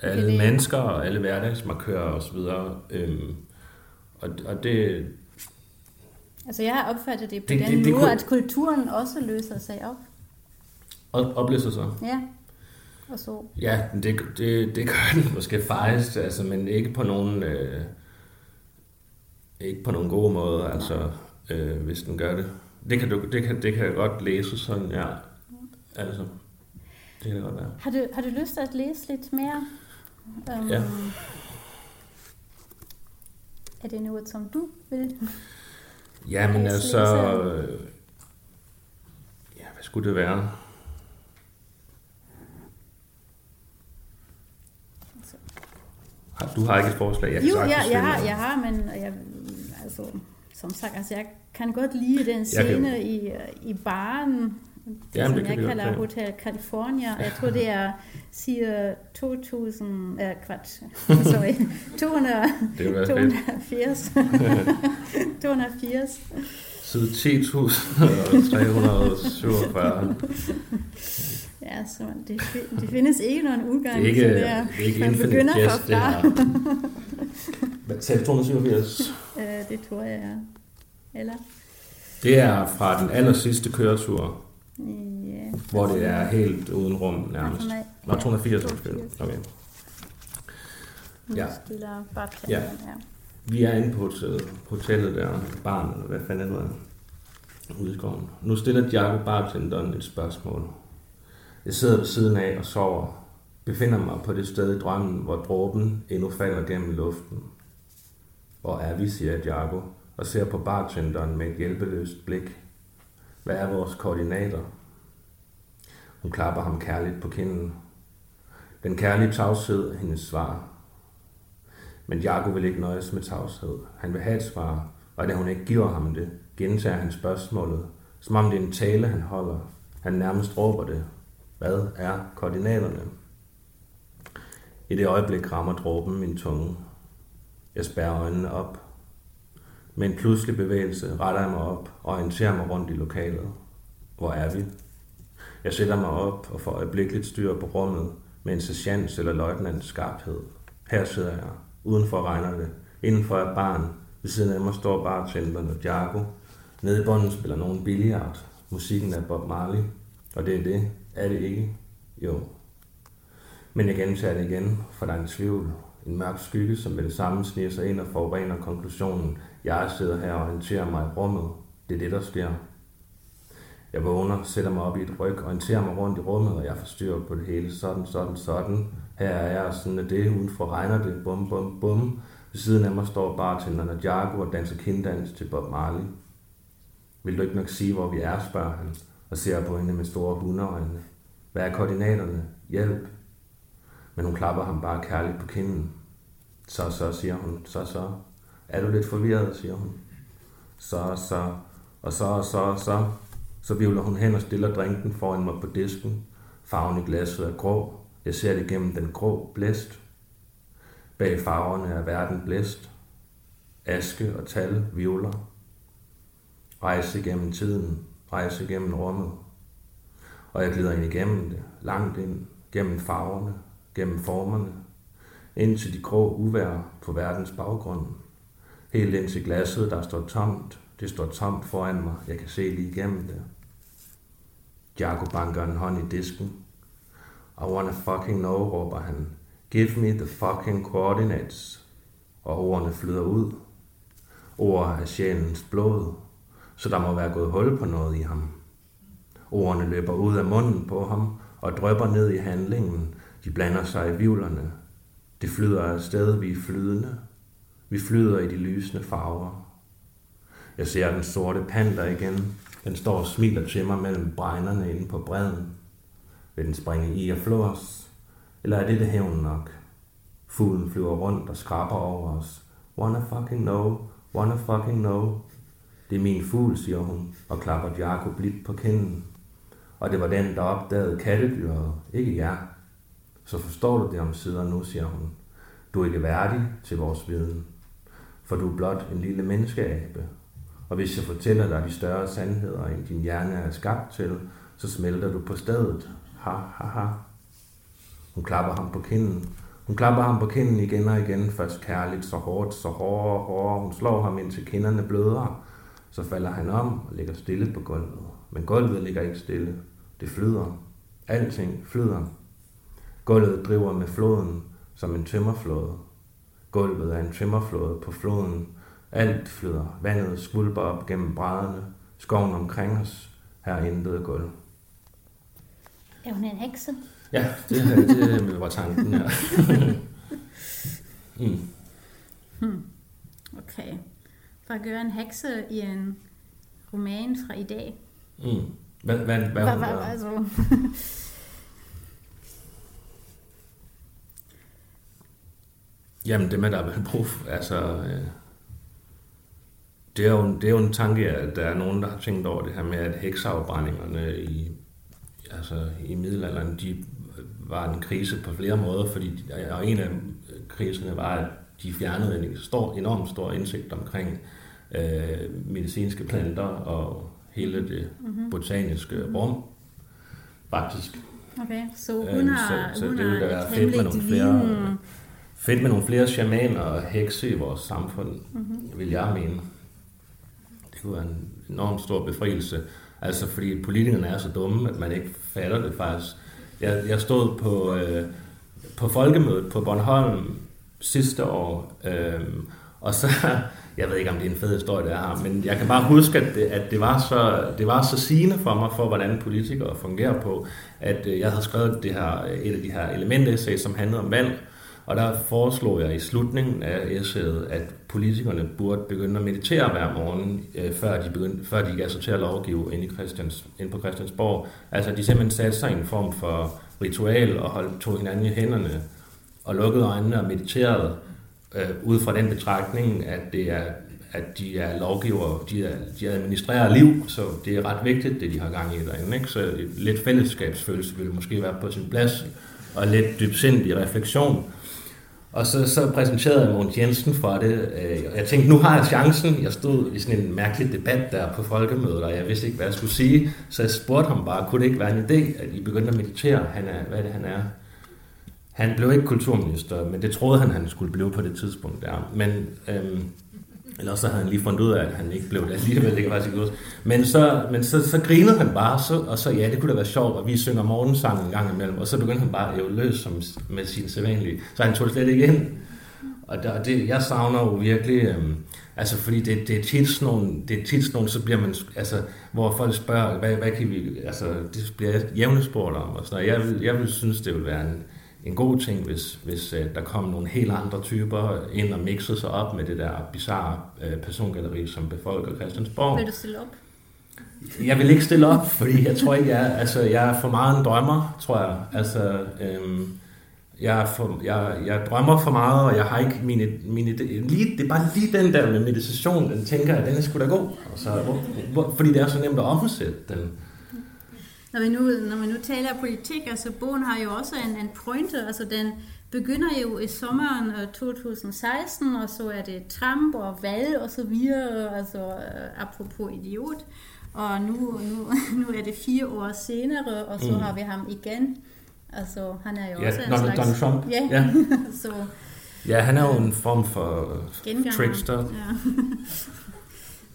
alle mennesker og alle hverdagsmarkører osv. Øhm, og, og det, Altså jeg har opfattet det på det, den det, det, måde, det, at kulturen også løser sig op. Og opløser sig? Ja. Og så. Ja, det, det, det gør den måske faktisk, altså, men ikke på nogen, øh, ikke på nogen gode måde, altså, øh, hvis den gør det. Det kan, du, det, kan, det kan jeg godt læse sådan, ja. Altså, det kan det godt være. Har du, har du lyst til at læse lidt mere? Um, ja. Er det noget, som du vil? Ja, men altså... Øh, ja, hvad skulle det være? Du har ikke et forslag? Jeg jo, ja, jeg, har, jeg har, men jeg, altså, som sagt, altså, jeg kan godt lide den scene kan... i, i baren, det, Jamen, som det jeg kalder Hotel California. Jeg tror, det er siger 2000, øh, kvart, sorry, 200, 280. 280. Side 10.347. Ja, så det, det findes ikke nogen udgang. Det er ikke, så det er, det er ikke man begynder yes, fra. Hvad sagde 287? Øh, det tror jeg, ja. Eller? Det er fra den aller sidste køretur. Øh, Hvor det er helt uden rum nærmest. Nå, 280 undskyld. Okay. Ja. Ja. ja. Vi er inde på hotellet, hotellet der, barn, eller hvad fanden er det, ude i skoven. Nu stiller Jacob bartenderen et spørgsmål. Jeg sidder ved siden af og sover. Befinder mig på det sted i drømmen, hvor dråben endnu falder gennem luften. Hvor er vi, siger Jago, og ser på bartenderen med et hjælpeløst blik. Hvad er vores koordinater? Hun klapper ham kærligt på kinden. Den kærlige tavshed er hendes svar. Men Jago vil ikke nøjes med tavshed. Han vil have et svar, og da hun ikke giver ham det, gentager han spørgsmålet, som om det er en tale, han holder. Han nærmest råber det. Hvad er koordinaterne? I det øjeblik rammer dråben min tunge. Jeg spærrer øjnene op. Med en pludselig bevægelse retter jeg mig op og orienterer mig rundt i lokalet. Hvor er vi? Jeg sætter mig op og får øjeblikkeligt styr på rummet med en sergeants eller løjtnants skarphed. Her sidder jeg. Udenfor regner det. Indenfor er barn. Ved siden af mig står bartenderen og Jago. Nede i bunden spiller nogen billiard. Musikken er Bob Marley. Og det er det. Er det ikke? Jo. Men jeg gentager det igen, for der er en tvivl. En mørk skygge, som med det samme sniger sig ind og forurener konklusionen. Jeg sidder her og orienterer mig i rummet. Det er det, der sker. Jeg vågner, sætter mig op i et ryg, orienterer mig rundt i rummet, og jeg forstyrrer på det hele. Sådan, sådan, sådan. Her er jeg, og sådan er det. Udenfor regner det. Bum, bum, bum. Ved siden af mig står bartenderen og Jago og danser kinddans til Bob Marley. Vil du ikke nok sige, hvor vi er, spørger han, og ser på hende med store hundeøjne. Hvad er koordinaterne? Hjælp. Men hun klapper ham bare kærligt på kinden. Så, så, siger hun. Så, så. Er du lidt forvirret, siger hun. Så, så. Og så, så, så. Så vivler hun hen og stiller drinken foran mig på disken. Farven i glasset er grå. Jeg ser det gennem den grå blæst. Bag farverne er verden blæst. Aske og tal vivler. Rejse gennem tiden. Rejse gennem rummet. Og jeg glider ind igennem det. Langt ind. Gennem farverne. Gennem formerne. Ind til de grå uvær på verdens baggrund. Helt ind til glasset, der står tomt. Det står tomt foran mig. Jeg kan se lige igennem det. Jaco banker en hånd i disken. I wanna fucking know, råber han. Give me the fucking coordinates. Og ordene flyder ud. Ord er sjælens blod, så der må være gået hul på noget i ham. Ordene løber ud af munden på ham og drøber ned i handlingen. De blander sig i vivlerne. Det flyder afsted, vi er flydende. Vi flyder i de lysende farver. Jeg ser den sorte panda igen. Den står og smiler til mig mellem bregnerne inde på bredden. Vil den springe i og flå os? Eller er det det hævn nok? Fuglen flyver rundt og skraber over os. Wanna fucking know, wanna fucking know. Det er min fugl, siger hun, og klapper Jacob blidt på kinden. Og det var den, der opdagede kattedyret, ikke jer. Så forstår du det om sider nu, siger hun. Du er ikke værdig til vores viden, for du er blot en lille menneskeabe. Og hvis jeg fortæller dig de større sandheder, end din hjerne er skabt til, så smelter du på stedet. Ha, ha, ha. Hun klapper ham på kinden. Hun klapper ham på kinden igen og igen, først kærligt, så hårdt, så hårdere og hårdere. Hun slår ham indtil kinderne bløder. Så falder han om og ligger stille på gulvet. Men gulvet ligger ikke stille. Det flyder. Alting flyder. Gulvet driver med floden som en tømmerflåde. Gulvet er en tømmerflåde på floden. Alt flyder. Vandet skvulper op gennem brædderne. Skoven omkring os. Her er intet gulv. Er hun en hekse? Ja, det, det var tanken, ja. mm. hmm. Okay. For at gøre en hekse i en roman fra i dag. Mm. Hvad, hvad, hvad, hvad, hvad, altså? Jamen, det med, der er brug for, altså, øh, det er, jo, det er jo en tanke, at der er nogen, der har tænkt over det her med, at hekseafbrændingerne i, altså, i middelalderen, de var en krise på flere måder, fordi og en af kriserne var, at de fjernede en stor, enormt stor indsigt omkring øh, medicinske planter og hele det mm-hmm. botaniske mm-hmm. rum, faktisk. Okay, så hun øhm, har, så, så hun det ville da være fedt med nogle flere, fedt med nogle flere shamaner og hekse i vores samfund, mm-hmm. vil jeg mene. Det kunne være en enormt stor befrielse. Altså, fordi politikerne er så dumme, at man ikke fatter det faktisk. Jeg, jeg stod på, øh, på folkemødet på Bornholm sidste år, øh, og så, jeg ved ikke, om det er en fed historie, det er men jeg kan bare huske, at det, at det, var, så, det var så sigende for mig, for hvordan politikere fungerer på, at øh, jeg havde skrevet det her, et af de her elementessay, som handlede om valg, og der foreslog jeg i slutningen af essayet, at politikerne burde begynde at meditere hver morgen, øh, før, de begyndte, før de gav sig til at lovgive ind, i Christians, ind på Christiansborg. Altså de simpelthen satte sig i en form for ritual og holdt, tog hinanden i hænderne og lukkede øjnene og mediterede øh, ud fra den betragtning, at det er at de er lovgiver, de, er, de administrerer liv, så det er ret vigtigt, det de har gang i derinde. Ikke? Så lidt fællesskabsfølelse vil måske være på sin plads, og lidt dybsindig refleksion. Og så, så præsenterede Mogens Jensen for det. Øh, jeg tænkte, nu har jeg chancen. Jeg stod i sådan en mærkelig debat der på folkemødet, og jeg vidste ikke, hvad jeg skulle sige. Så jeg spurgte ham bare, kunne det ikke være en idé, at I begyndte at meditere? Han er, hvad er det, han er? Han blev ikke kulturminister, men det troede han, han skulle blive på det tidspunkt der. Men øhm, eller så havde han lige fundet ud af, at han ikke blev det alligevel, det kan faktisk ikke Men, så, men så, så grinede han bare, så, og så ja, det kunne da være sjovt, og vi synger morgensang en gang imellem, og så begyndte han bare at øve løs som, med sin sædvanlige. Så han tog slet ikke ind. Og der, det, jeg savner jo virkelig, øhm, altså fordi det, det er tit sådan nogle, det er tit sådan nogle, så bliver man, altså, hvor folk spørger, hvad, hvad kan vi, altså, det bliver jævne spurgt om, og sådan noget. Jeg vil, jeg vil synes, det vil være en, en god ting, hvis, hvis uh, der kom nogle helt andre typer ind og mixede sig op med det der bizarre uh, persongalleri, som befolker Christiansborg. Vil du stille op? Jeg vil ikke stille op, fordi jeg tror ikke, jeg, altså, jeg er for meget en drømmer, tror jeg. Altså, øhm, jeg, er for, jeg, jeg drømmer for meget, og jeg har ikke mine, mine lige, det er bare lige den der med meditation, den tænker jeg, den er sgu da god. Altså, hvor, hvor, fordi det er så nemt at omsætte den. Når vi, nu, når vi nu taler politik, altså bogen har jo også en, en pointe, altså den begynder jo i sommeren 2016, og så er det Trump og valg og så videre, altså uh, apropos idiot. Og nu, nu, nu er det fire år senere, og så mm. har vi ham igen. Altså, han er jo ja, også en slags... Donald Trump. Ja, ja. så, ja, han er jo en form for trickster. Ja.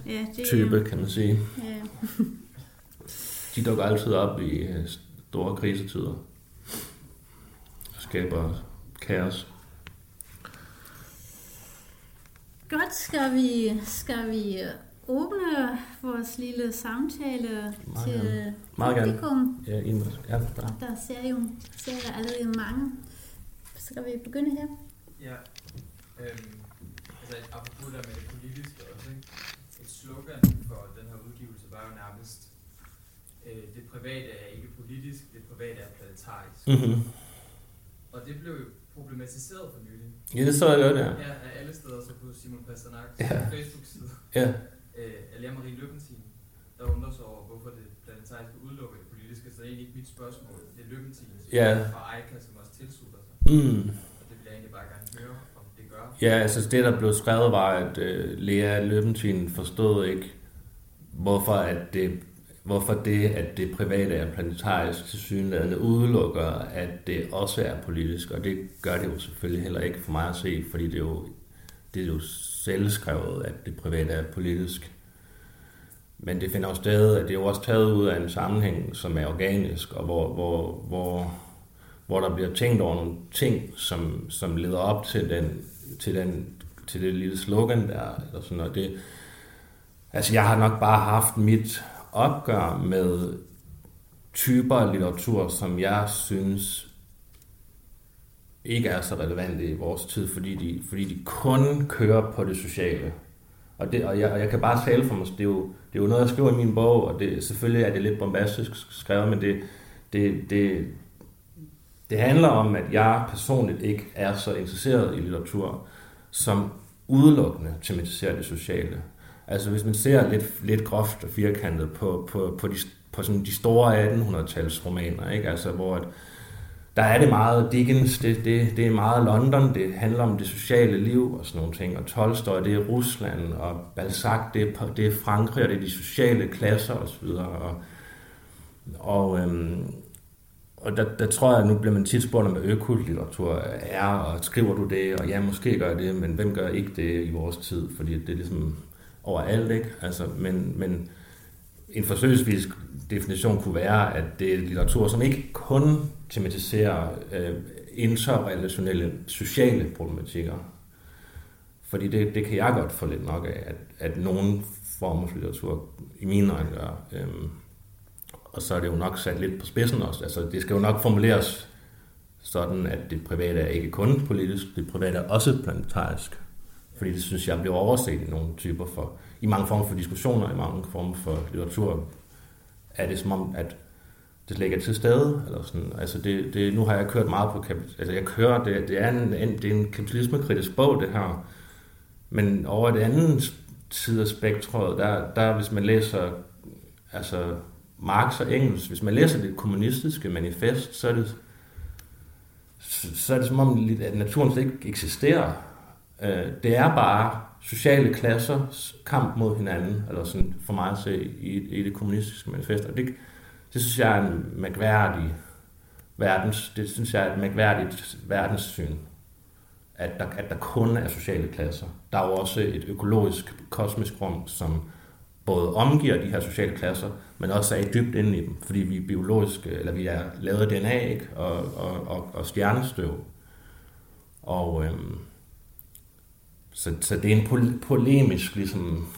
ja, det, type, kan man sige. Ja de dukker altid op i øh, store krisetider og skaber kaos. Godt, skal vi, skal vi øh, åbne vores lille samtale Meget til gerne. Meget publikum? Ja, ind, ja, der. der ser jo ser der allerede mange. Skal vi begynde her? Ja, øhm, altså apropos der med det politiske også, ikke? et slogan for den her udgivelse var jo nærmest øh, det private er ikke politisk, det private er planetarisk. Mm-hmm. Og det blev jo problematiseret for nylig. Ja, det så jeg godt, ja. Ja, af alle steder, så på Simon Pasternaks ja. Facebook-side. Ja. Øh, Alia Marie Løbentin, der undrer sig over, hvorfor det planetariske udelukker det politiske, så det er egentlig ikke mit spørgsmål. Det er Løbentins ja. fra Eika, som også tilslutter sig. Mm. Og det vil jeg egentlig bare gerne høre, om det gør. Ja, altså det, der blev skrevet, var, at uh, Lea Løbentin forstod ikke, hvorfor at det hvorfor det, at det private er planetarisk til synlædende udelukker, at det også er politisk, og det gør det jo selvfølgelig heller ikke for mig at se, fordi det er jo, det er jo selvskrevet, at det private er politisk. Men det finder jo sted, at det er jo også taget ud af en sammenhæng, som er organisk, og hvor, hvor, hvor, hvor der bliver tænkt over nogle ting, som, som leder op til, den, til, den, til det lille slogan der, eller sådan noget. Det, altså jeg har nok bare haft mit opgør med typer af litteratur, som jeg synes ikke er så relevante i vores tid, fordi de, fordi de kun kører på det sociale. Og, det, og, jeg, og jeg kan bare tale for mig, det er, jo, det er jo noget, jeg skriver i min bog, og det, selvfølgelig er det lidt bombastisk skrevet, men det, det, det, det handler om, at jeg personligt ikke er så interesseret i litteratur, som udelukkende tematiserer det sociale. Altså hvis man ser lidt, lidt groft og firkantet på, på, på, de, på sådan de store 1800-tals romaner, ikke? Altså, hvor at, der er det meget Dickens, det, det, det er meget London, det handler om det sociale liv og sådan nogle ting, og Tolstoy, det er Rusland, og Balzac, det er, det er Frankrig, og det er de sociale klasser osv., og, og, øhm, og der, der tror jeg, at nu bliver man tit spurgt om, hvad økolitteratur er, og skriver du det, og ja, måske gør det, men hvem gør ikke det i vores tid, fordi det er ligesom overalt, ikke? Altså, men, men en forsøgsvis definition kunne være, at det er litteratur, som ikke kun tematiserer øh, interrelationelle sociale problematikker. Fordi det, det kan jeg godt få lidt nok af, at, at nogen former for litteratur i mine øjne gør. Øhm, og så er det jo nok sat lidt på spidsen også. Altså, det skal jo nok formuleres sådan, at det private er ikke kun politisk, det private er også planetarisk. Fordi det synes jeg bliver overset i nogle typer for, i mange former for diskussioner, i mange former for litteratur, er det som om, at det slet ikke er til stede. Eller sådan. Altså det, det, nu har jeg kørt meget på kapitalisme. Altså jeg kører, det, det, er en, en, det er en kapitalismekritisk bog, det her. Men over det andet side af spektret, der, der hvis man læser altså Marx og Engels, hvis man læser det kommunistiske manifest, så er det, så er det som om, at naturen slet ikke eksisterer. Øh, det er bare sociale klasser kamp mod hinanden, eller sådan for mig at se i, i det kommunistiske manifest. Og det, det synes jeg er en mærkværdig verdens, det synes jeg er et mærkværdigt verdenssyn, at der, at der kun er sociale klasser. Der er jo også et økologisk kosmisk rum, som både omgiver de her sociale klasser, men også er dybt inde i dem, fordi vi er biologisk, eller vi er lavet af DNA ikke? Og, og, og, og stjernestøv. Og øhm, så, så det er en polemisk ligesom,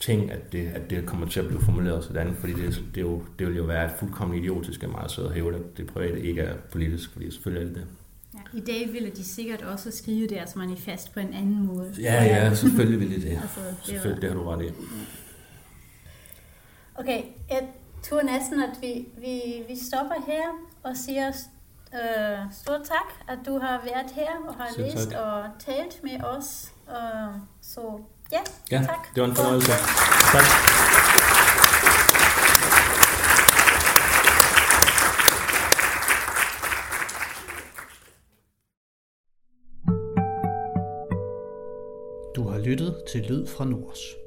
ting, at det, at det kommer til at blive formuleret sådan, fordi det, det, jo, det vil jo være fuldkommen idiotisk af mig at hæve, at det private ikke er politisk, fordi selvfølgelig er det det. Ja, I dag ville de sikkert også skrive deres manifest på en anden måde. Ja, ja, selvfølgelig ville de det. altså, det selvfølgelig, det har du ret i. Okay, jeg tror næsten, at vi, vi, vi stopper her og siger øh, stort tak, at du har været her og har Selv læst tak. og talt med os. Uh, så ja, ja, tak. det var en fornøjelse. Tak. Du har lyttet til Lyd fra Nords.